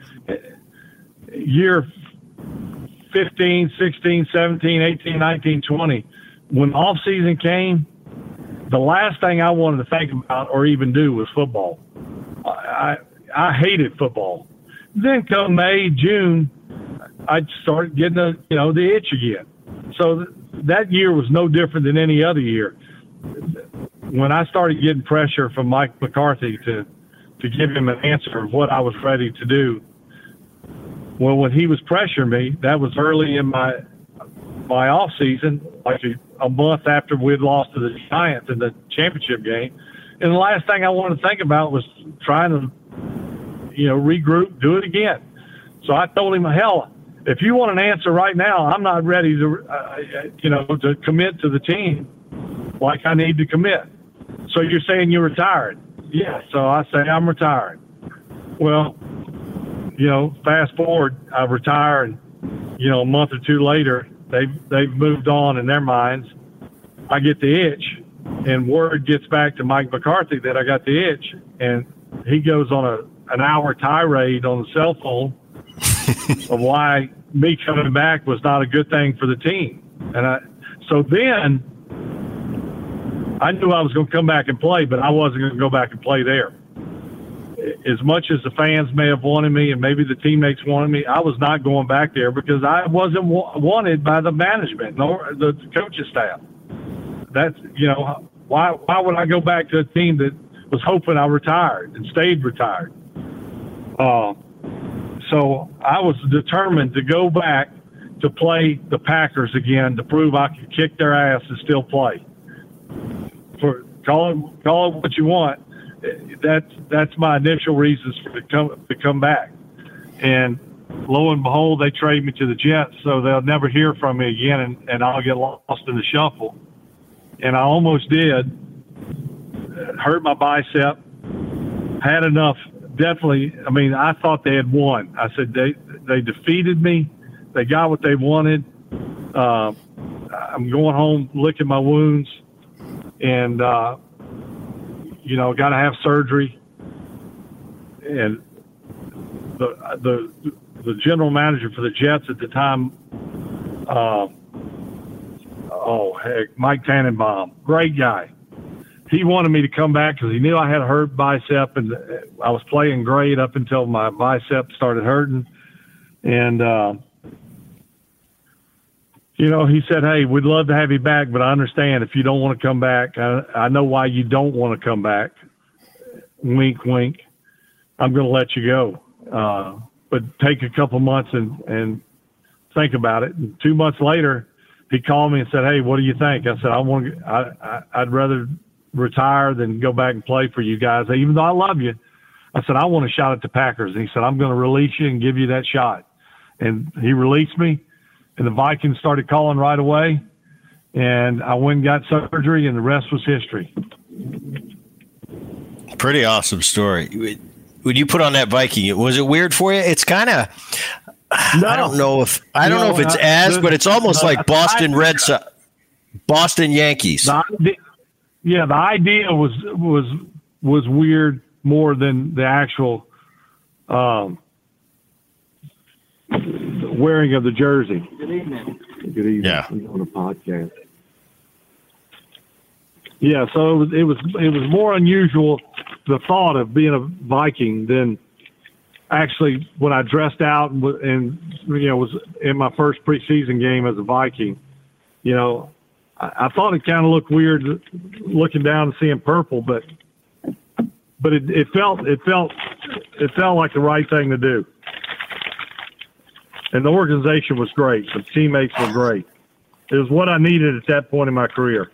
year 15, 16, 17, 18, 19, 20, when off season came, the last thing I wanted to think about or even do was football. I I hated football. Then come May, June, I started getting the you know the itch again. So that year was no different than any other year. When I started getting pressure from Mike McCarthy to to give him an answer of what I was ready to do, well, when he was pressuring me, that was early in my my off season, like a, a month after we'd lost to the Giants in the championship game. And the last thing I wanted to think about was trying to, you know, regroup, do it again. So I told him, hell, if you want an answer right now, I'm not ready to, uh, you know, to commit to the team like I need to commit. So you're saying you're retired? Yeah. So I say I'm retired. Well, you know, fast forward, I retire, and you know, a month or two later, they've they've moved on in their minds. I get the itch, and word gets back to Mike McCarthy that I got the itch, and he goes on a an hour tirade on the cell phone [laughs] of why me coming back was not a good thing for the team. And I, so then I knew I was going to come back and play, but I wasn't going to go back and play there. As much as the fans may have wanted me and maybe the teammates wanted me, I was not going back there because I wasn't wa- wanted by the management nor the coaching staff. That's, you know, why, why would I go back to a team that was hoping I retired and stayed retired? Uh, so I was determined to go back to play the Packers again to prove I could kick their ass and still play. For call it call it what you want. That's that's my initial reasons for to come to come back. And lo and behold, they trade me to the Jets, so they'll never hear from me again, and, and I'll get lost in the shuffle. And I almost did. Hurt my bicep. Had enough definitely. I mean, I thought they had won. I said they they defeated me. They got what they wanted. Uh, I'm going home licking my wounds, and uh, you know, got to have surgery. And the the the general manager for the Jets at the time, uh, oh heck, Mike Tannenbaum, great guy he wanted me to come back because he knew I had a hurt bicep and I was playing great up until my bicep started hurting. And, uh, you know, he said, Hey, we'd love to have you back, but I understand if you don't want to come back. I, I know why you don't want to come back. Wink, wink. I'm going to let you go. Uh, but take a couple months and, and think about it. And two months later, he called me and said, Hey, what do you think? I said, I want to, I, I, I'd rather retire than go back and play for you guys. Even though I love you, I said I want a shot at the Packers. And he said I'm going to release you and give you that shot. And he released me, and the Vikings started calling right away. And I went and got surgery, and the rest was history. Pretty awesome story. When you put on that Viking, was it weird for you? It's kind of. No, I don't know if I don't know, know if it's as, but it's almost the, like Boston Red Sox, Boston Yankees. The, yeah, the idea was was was weird more than the actual um, wearing of the jersey. Good evening. Good evening. Yeah. On a podcast. Yeah, so it was it was it was more unusual the thought of being a Viking than actually when I dressed out and, and you know was in my first preseason game as a Viking. You know, I, I thought it kind of looked weird looking down and seeing purple, but but it, it felt it felt it felt like the right thing to do. And the organization was great. The teammates were great. It was what I needed at that point in my career.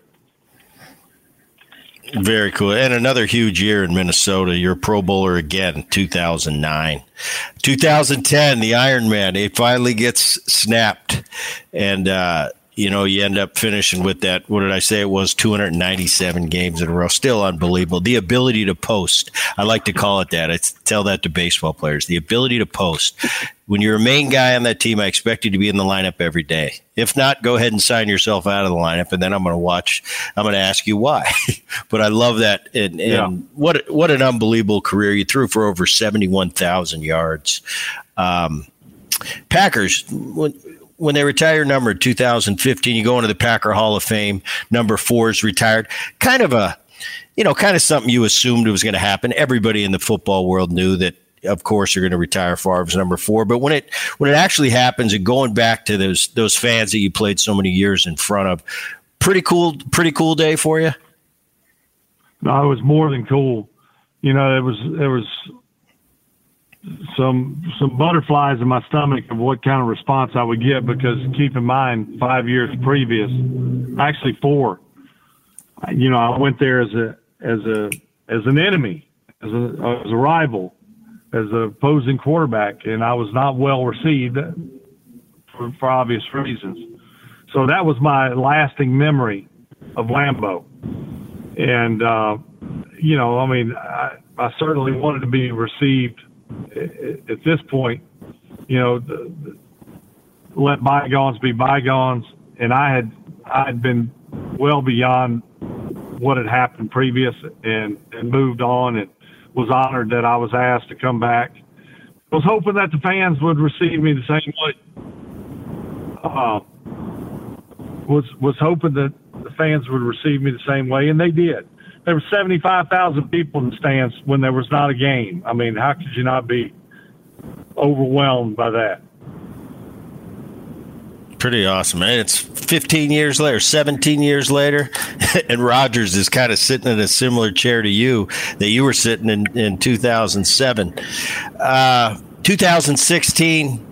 Very cool. And another huge year in Minnesota. You're a Pro Bowler again, 2009. 2010, the Iron Man, it finally gets snapped. And uh, you know, you end up finishing with that. What did I say? It was 297 games in a row. Still unbelievable. The ability to post. I like to call it that. I tell that to baseball players. The ability to post. When you're a main guy on that team, I expect you to be in the lineup every day. If not, go ahead and sign yourself out of the lineup, and then I'm going to watch. I'm going to ask you why. [laughs] but I love that. And, and yeah. what what an unbelievable career! You threw for over 71,000 yards. Um, Packers. When, they retire number 2015, you go into the Packer Hall of Fame. Number four is retired. Kind of a, you know, kind of something you assumed it was going to happen. Everybody in the football world knew that. Of course, you're going to retire Favre's number four. But when it when it actually happens, and going back to those those fans that you played so many years in front of, pretty cool, pretty cool day for you. No, it was more than cool. You know, it was it was some some butterflies in my stomach of what kind of response I would get because keep in mind five years previous, actually four, you know, I went there as a as a as an enemy, as a as a rival, as a opposing quarterback, and I was not well received for, for obvious reasons. So that was my lasting memory of Lambeau, and uh, you know, I mean, I, I certainly wanted to be received at this point, you know, the, the, let bygones be bygones. And I had I had been well beyond what had happened previous and, and moved on and was honored that I was asked to come back. I was hoping that the fans would receive me the same way. Uh, was was hoping that the fans would receive me the same way, and they did there were 75,000 people in the stands when there was not a game. I mean, how could you not be overwhelmed by that? Pretty awesome, man. It's 15 years later, 17 years later, [laughs] and Rodgers is kind of sitting in a similar chair to you that you were sitting in in 2007. Uh, 2016,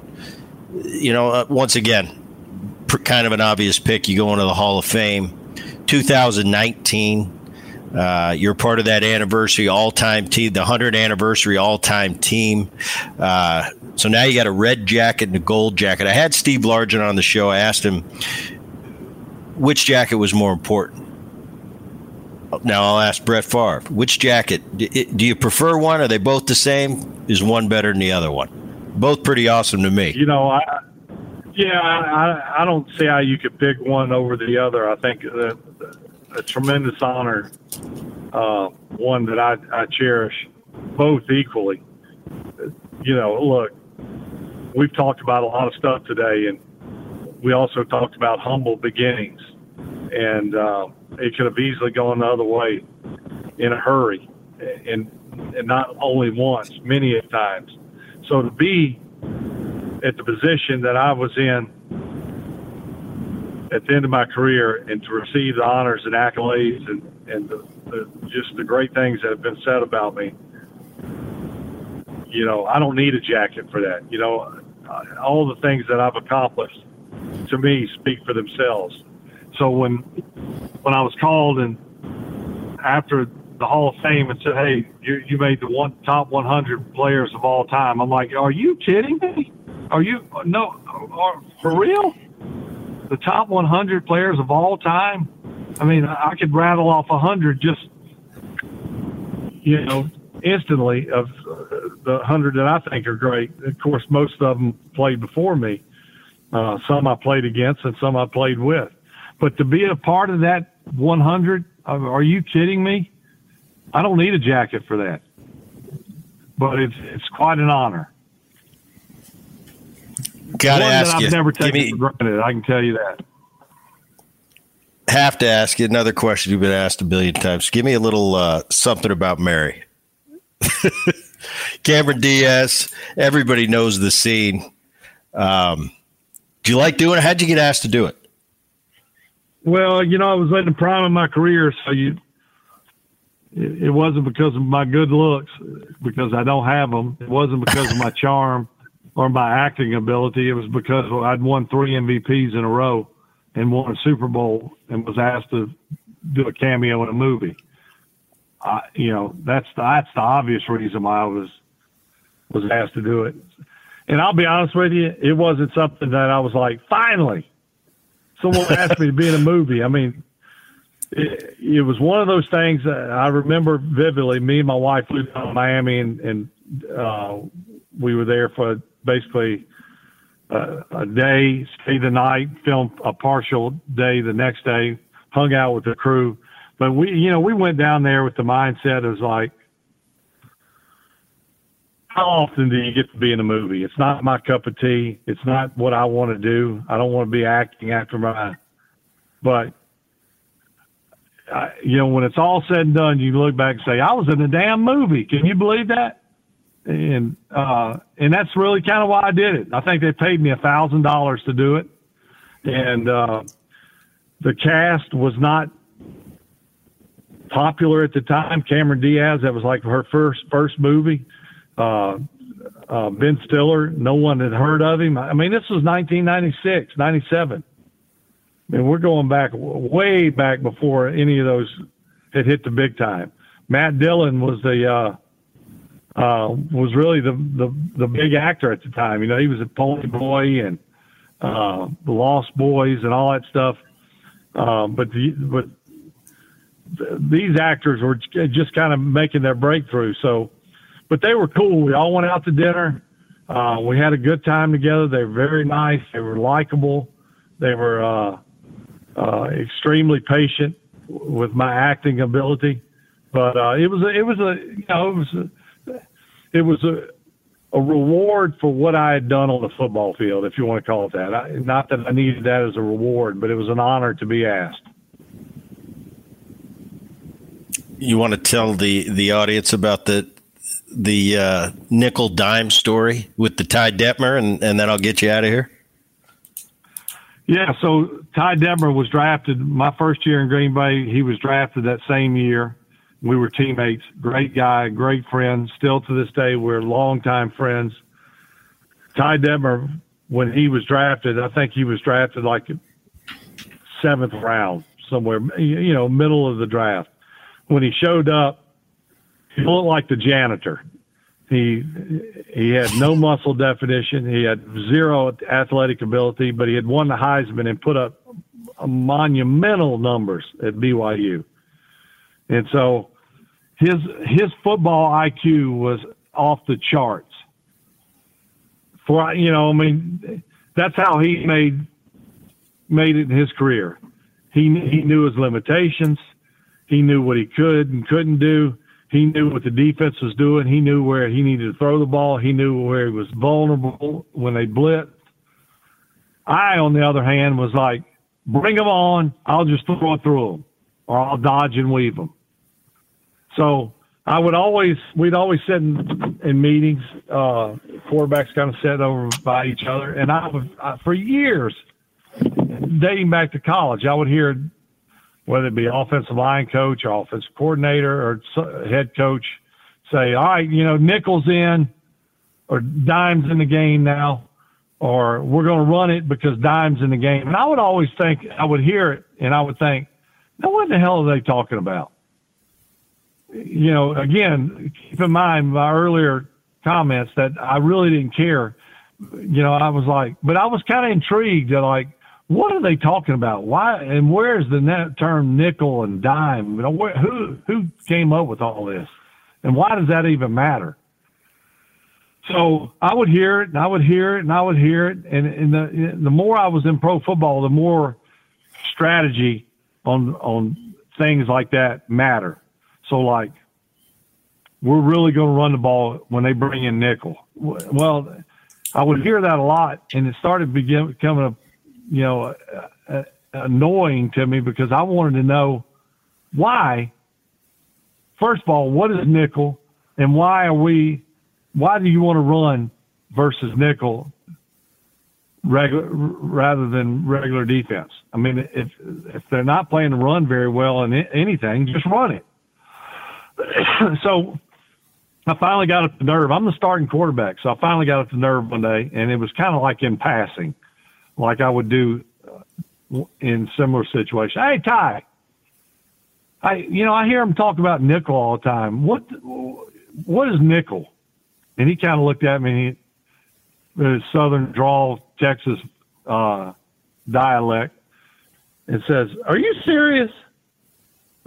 you know, uh, once again, pr- kind of an obvious pick. You go into the Hall of Fame. 2019, uh, you're part of that anniversary all time team, the 100 anniversary all time team. Uh, so now you got a red jacket and a gold jacket. I had Steve Largent on the show. I asked him which jacket was more important. Now I'll ask Brett Favre, which jacket do you prefer one? Are they both the same? Is one better than the other one? Both pretty awesome to me. You know, I, yeah, I, I don't see how you could pick one over the other. I think that a tremendous honor, uh, one that I, I cherish both equally. You know, look, we've talked about a lot of stuff today, and we also talked about humble beginnings, and uh, it could have easily gone the other way in a hurry, and and not only once, many times. So to be at the position that I was in at the end of my career and to receive the honors and accolades and, and the, the, just the great things that have been said about me. You know, I don't need a jacket for that. You know, uh, all the things that I've accomplished to me speak for themselves. So when when I was called and after the Hall of Fame and said, "Hey, you, you made the one top 100 players of all time," I'm like, "Are you kidding me? Are you no? Are, for real?" The top 100 players of all time. I mean, I could rattle off 100 just, you know, instantly of the 100 that I think are great. Of course, most of them played before me. Uh, some I played against and some I played with. But to be a part of that 100, uh, are you kidding me? I don't need a jacket for that. But it's it's quite an honor. Got to ask I've you. never taken me, for granted. I can tell you that. Have to ask you another question you've been asked a billion times. Give me a little uh, something about Mary. [laughs] Cameron Diaz. Everybody knows the scene. Um, do you like doing it? How'd you get asked to do it? Well, you know, I was in the prime of my career, so you. It wasn't because of my good looks, because I don't have them. It wasn't because of my charm or my acting ability. It was because I'd won three MVPs in a row and won a Super Bowl and was asked to do a cameo in a movie. I, you know, that's the, that's the obvious reason why I was was asked to do it. And I'll be honest with you, it wasn't something that I was like, finally, someone [laughs] asked me to be in a movie. I mean, it, it was one of those things that I remember vividly. Me and my wife flew down to Miami, and, and uh, we were there for basically uh, a day, stayed the night, filmed a partial day the next day, hung out with the crew. But we, you know, we went down there with the mindset of like, how often do you get to be in a movie? It's not my cup of tea. It's not what I want to do. I don't want to be acting after my, but I, you know, when it's all said and done, you look back and say, I was in a damn movie. Can you believe that? And, uh, and that's really kind of why I did it. I think they paid me a thousand dollars to do it. And, uh, the cast was not popular at the time. Cameron Diaz, that was like her first, first movie. Uh, uh, ben Stiller, no one had heard of him. I mean, this was 1996, 97. I mean, we're going back way back before any of those had hit the big time. Matt Dillon was the uh, uh, was really the, the the big actor at the time. You know, he was a Pony Boy and uh, the Lost Boys and all that stuff. Uh, but the, but these actors were just kind of making their breakthrough. So, but they were cool. We all went out to dinner. Uh, we had a good time together. They were very nice. They were likable. They were uh, uh, extremely patient with my acting ability. But uh, it was a, it was a you know it was a, it was a a reward for what I had done on the football field, if you want to call it that. I, not that I needed that as a reward, but it was an honor to be asked. You want to tell the the audience about the the uh, nickel dime story with the Ty Detmer, and, and then I'll get you out of here. Yeah, so Ty Detmer was drafted my first year in Green Bay. He was drafted that same year. We were teammates. Great guy, great friend. Still to this day, we're longtime friends. Ty Detmer, when he was drafted, I think he was drafted like seventh round, somewhere, you know, middle of the draft. When he showed up, he looked like the janitor. He he had no muscle definition. He had zero athletic ability, but he had won the Heisman and put up monumental numbers at BYU. And so his his football IQ was off the charts. For you know, I mean, that's how he made made it in his career. He he knew his limitations. He knew what he could and couldn't do. He knew what the defense was doing. He knew where he needed to throw the ball. He knew where he was vulnerable when they blitzed. I, on the other hand, was like, bring them on. I'll just throw it through them, or I'll dodge and weave them. So I would always, we'd always sit in, in meetings, uh, quarterbacks kind of sat over by each other. And I would, I, for years, dating back to college, I would hear whether it be offensive line coach or offensive coordinator or head coach say, all right, you know, Nickel's in or Dime's in the game now, or we're going to run it because Dime's in the game. And I would always think, I would hear it and I would think, now what in the hell are they talking about? You know, again, keep in mind my earlier comments that I really didn't care. You know, I was like, but I was kind of intrigued that like, what are they talking about? Why and where is the net term nickel and dime? You know, where, who who came up with all this, and why does that even matter? So I would hear it, and I would hear it, and I would hear it, and, and the the more I was in pro football, the more strategy on on things like that matter. So like, we're really going to run the ball when they bring in nickel. Well, I would hear that a lot, and it started begin, becoming a, you know, a, a, annoying to me because I wanted to know why. First of all, what is nickel, and why are we? Why do you want to run versus nickel regular rather than regular defense? I mean, if if they're not playing the run very well in anything, just run it. [laughs] so I finally got up the nerve. I'm the starting quarterback, so I finally got up the nerve one day, and it was kind of like in passing, like I would do uh, in similar situations. Hey, Ty, I you know I hear him talk about nickel all the time. What what is nickel? And he kind of looked at me. His southern drawl, Texas uh, dialect. and says, "Are you serious?"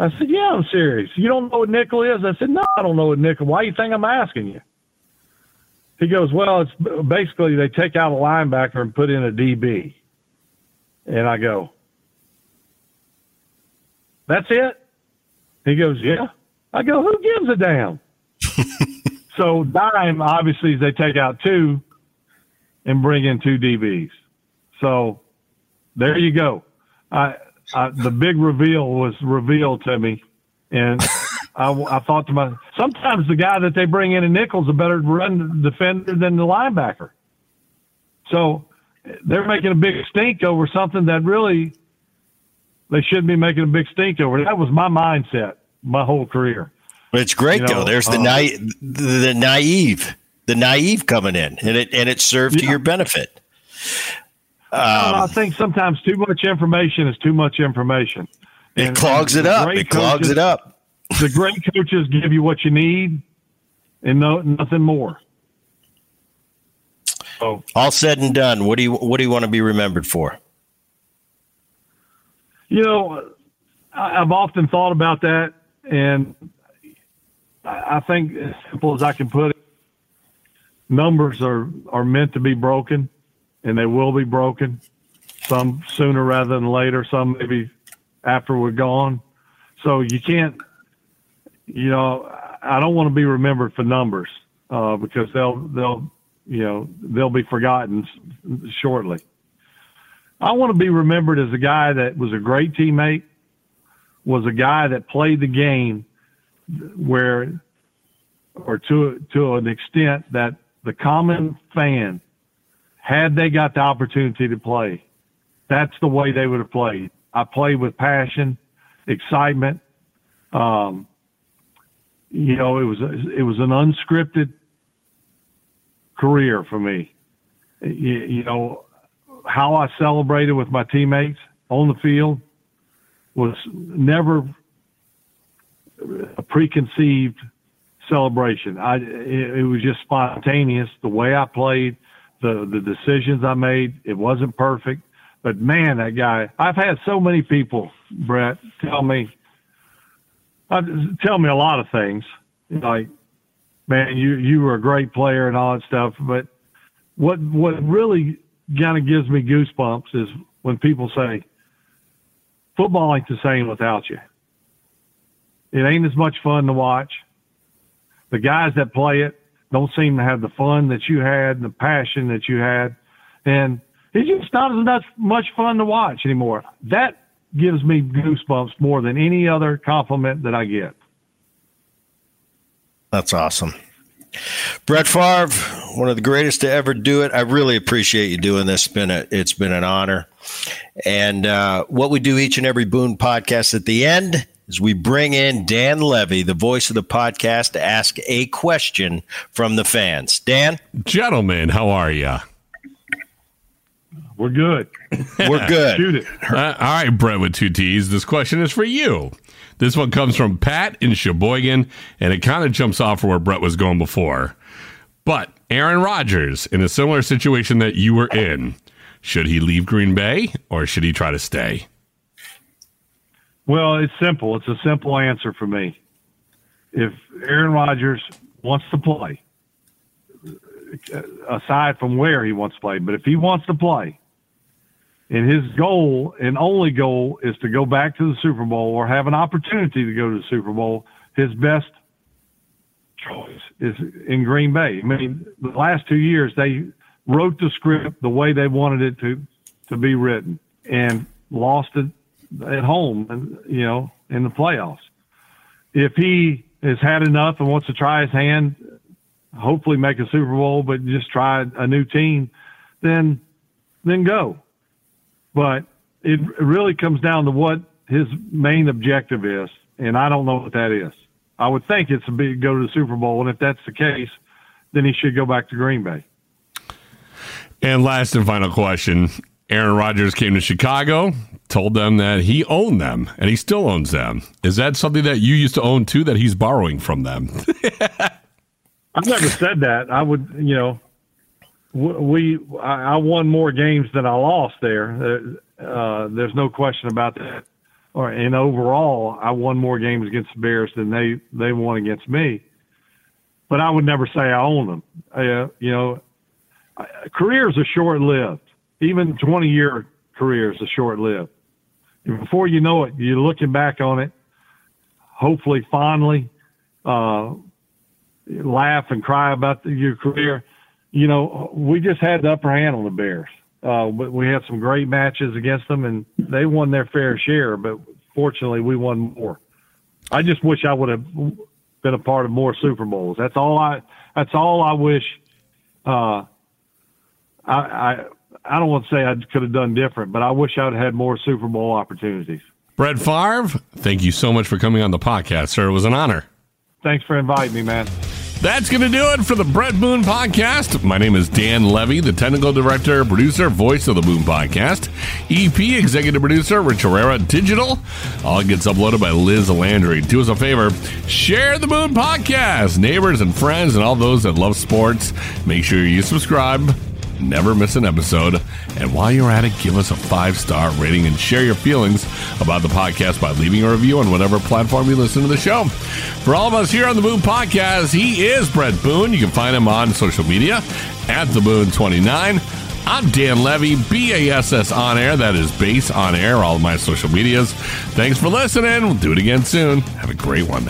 I said, "Yeah, I'm serious. You don't know what nickel is?" I said, "No, I don't know what nickel. Why do you think I'm asking you?" He goes, "Well, it's basically they take out a linebacker and put in a DB." And I go, "That's it?" He goes, "Yeah." I go, "Who gives a damn?" [laughs] so dime obviously they take out two and bring in two DBs. So there you go. I, I, the big reveal was revealed to me, and I, I thought to myself, sometimes the guy that they bring in a nickel's a better run defender than the linebacker. So they're making a big stink over something that really they shouldn't be making a big stink over. That was my mindset my whole career. It's great you know, though. There's the, uh, naive, the naive, the naive coming in, and it and it served yeah. to your benefit. Um, I think sometimes too much information is too much information. And, it clogs it up. It clogs it up. The great coaches give you what you need, and no nothing more. So, all said and done, what do you what do you want to be remembered for? You know, I've often thought about that, and I think as simple as I can put it, numbers are are meant to be broken and they will be broken. Some sooner rather than later. Some maybe after we're gone. So you can't. You know, I don't want to be remembered for numbers uh, because they'll they'll you know they'll be forgotten shortly. I want to be remembered as a guy that was a great teammate, was a guy that played the game where, or to to an extent that the common fan had they got the opportunity to play, that's the way they would have played. I played with passion, excitement. Um, you know, it was it was an unscripted career for me. You, you know, how I celebrated with my teammates on the field was never a preconceived celebration. I it, it was just spontaneous. The way I played, the the decisions I made. It wasn't perfect, but man, that guy. I've had so many people, Bret, tell me, uh, tell me a lot of things, like, man, you you were a great player and all that stuff. But what what really kind of gives me goosebumps is when people say, football ain't the same without you. It ain't as much fun to watch. The guys that play it don't seem to have the fun that you had and the passion that you had. And it's just not as much fun to watch anymore. That gives me goosebumps more than any other compliment that I get. That's awesome. Brett Favre, one of the greatest to ever do it. I really appreciate you doing this. It's been a, it's been an honor. And uh, what we do each and every Boone podcast at the end is we bring in Dan Levy, the voice of the podcast, to ask a question from the fans. Dan? Gentlemen, how are you? We're good. We're [laughs] good. Shoot it. Uh, all right, Brett with two T's. This question is for you. This one comes from Pat in Sheboygan, and it kind of jumps off where Brett was going before. But Aaron Rodgers, in a similar situation that you were in, should he leave Green Bay or should he try to stay? Well, it's simple. It's a simple answer for me. If Aaron Rodgers wants to play, aside from where he wants to play, but if he wants to play, and his goal and only goal is to go back to the Super Bowl or have an opportunity to go to the Super Bowl, his best choice is in Green Bay. I mean, the last two years they wrote the script the way they wanted it to to be written and lost it at home, and you know, in the playoffs. If he has had enough and wants to try his hand, hopefully make a Super Bowl, but just try a new team, then then go. But it really comes down to what his main objective is, and I don't know what that is. I would think it's to be go to the Super Bowl, and if that's the case, then he should go back to Green Bay. And last and final question: Aaron Rodgers came to Chicago, told them that he owned them, and he still owns them. Is that something that you used to own too? That he's borrowing from them? [laughs] I've never said that. I would, you know, we I won more games than I lost there. Uh, Uh, there's no question about that. Or and overall, I won more games against the Bears than they they won against me. But I would never say I own them. Uh, you know, careers are short lived. Even 20 year careers are short lived. Before you know it, you're looking back on it, hopefully fondly, uh, laugh and cry about the, your career. You know, we just had the upper hand on the Bears. Uh, we had some great matches against them, and they won their fair share. But fortunately, we won more. I just wish I would have been a part of more Super Bowls. That's all I. That's all I wish. Uh, I, I I don't want to say I could have done different, but I wish I'd had more Super Bowl opportunities. Brett Favre, thank you so much for coming on the podcast, sir. It was an honor. Thanks for inviting me, man. That's going to do it for the Bret Boone podcast. My name is Dan Levy, the technical director, producer, voice of the Boone podcast. EP, executive producer, Rich Herrera Digital. All gets uploaded by Liz Landry. Do us a favor, share the Boone podcast. Neighbors and friends and all those that love sports, make sure you subscribe never miss an episode. And while you're at it, give us a five star rating and share your feelings about the podcast by leaving a review on whatever platform you listen to the show. For all of us here on the Boone Podcast, he is Bret Boone. You can find him on social media at the Boone 29. I'm Dan Levy, BASS on air. That is base on air, all of my social medias. Thanks for listening. We'll do it again soon. Have a great one.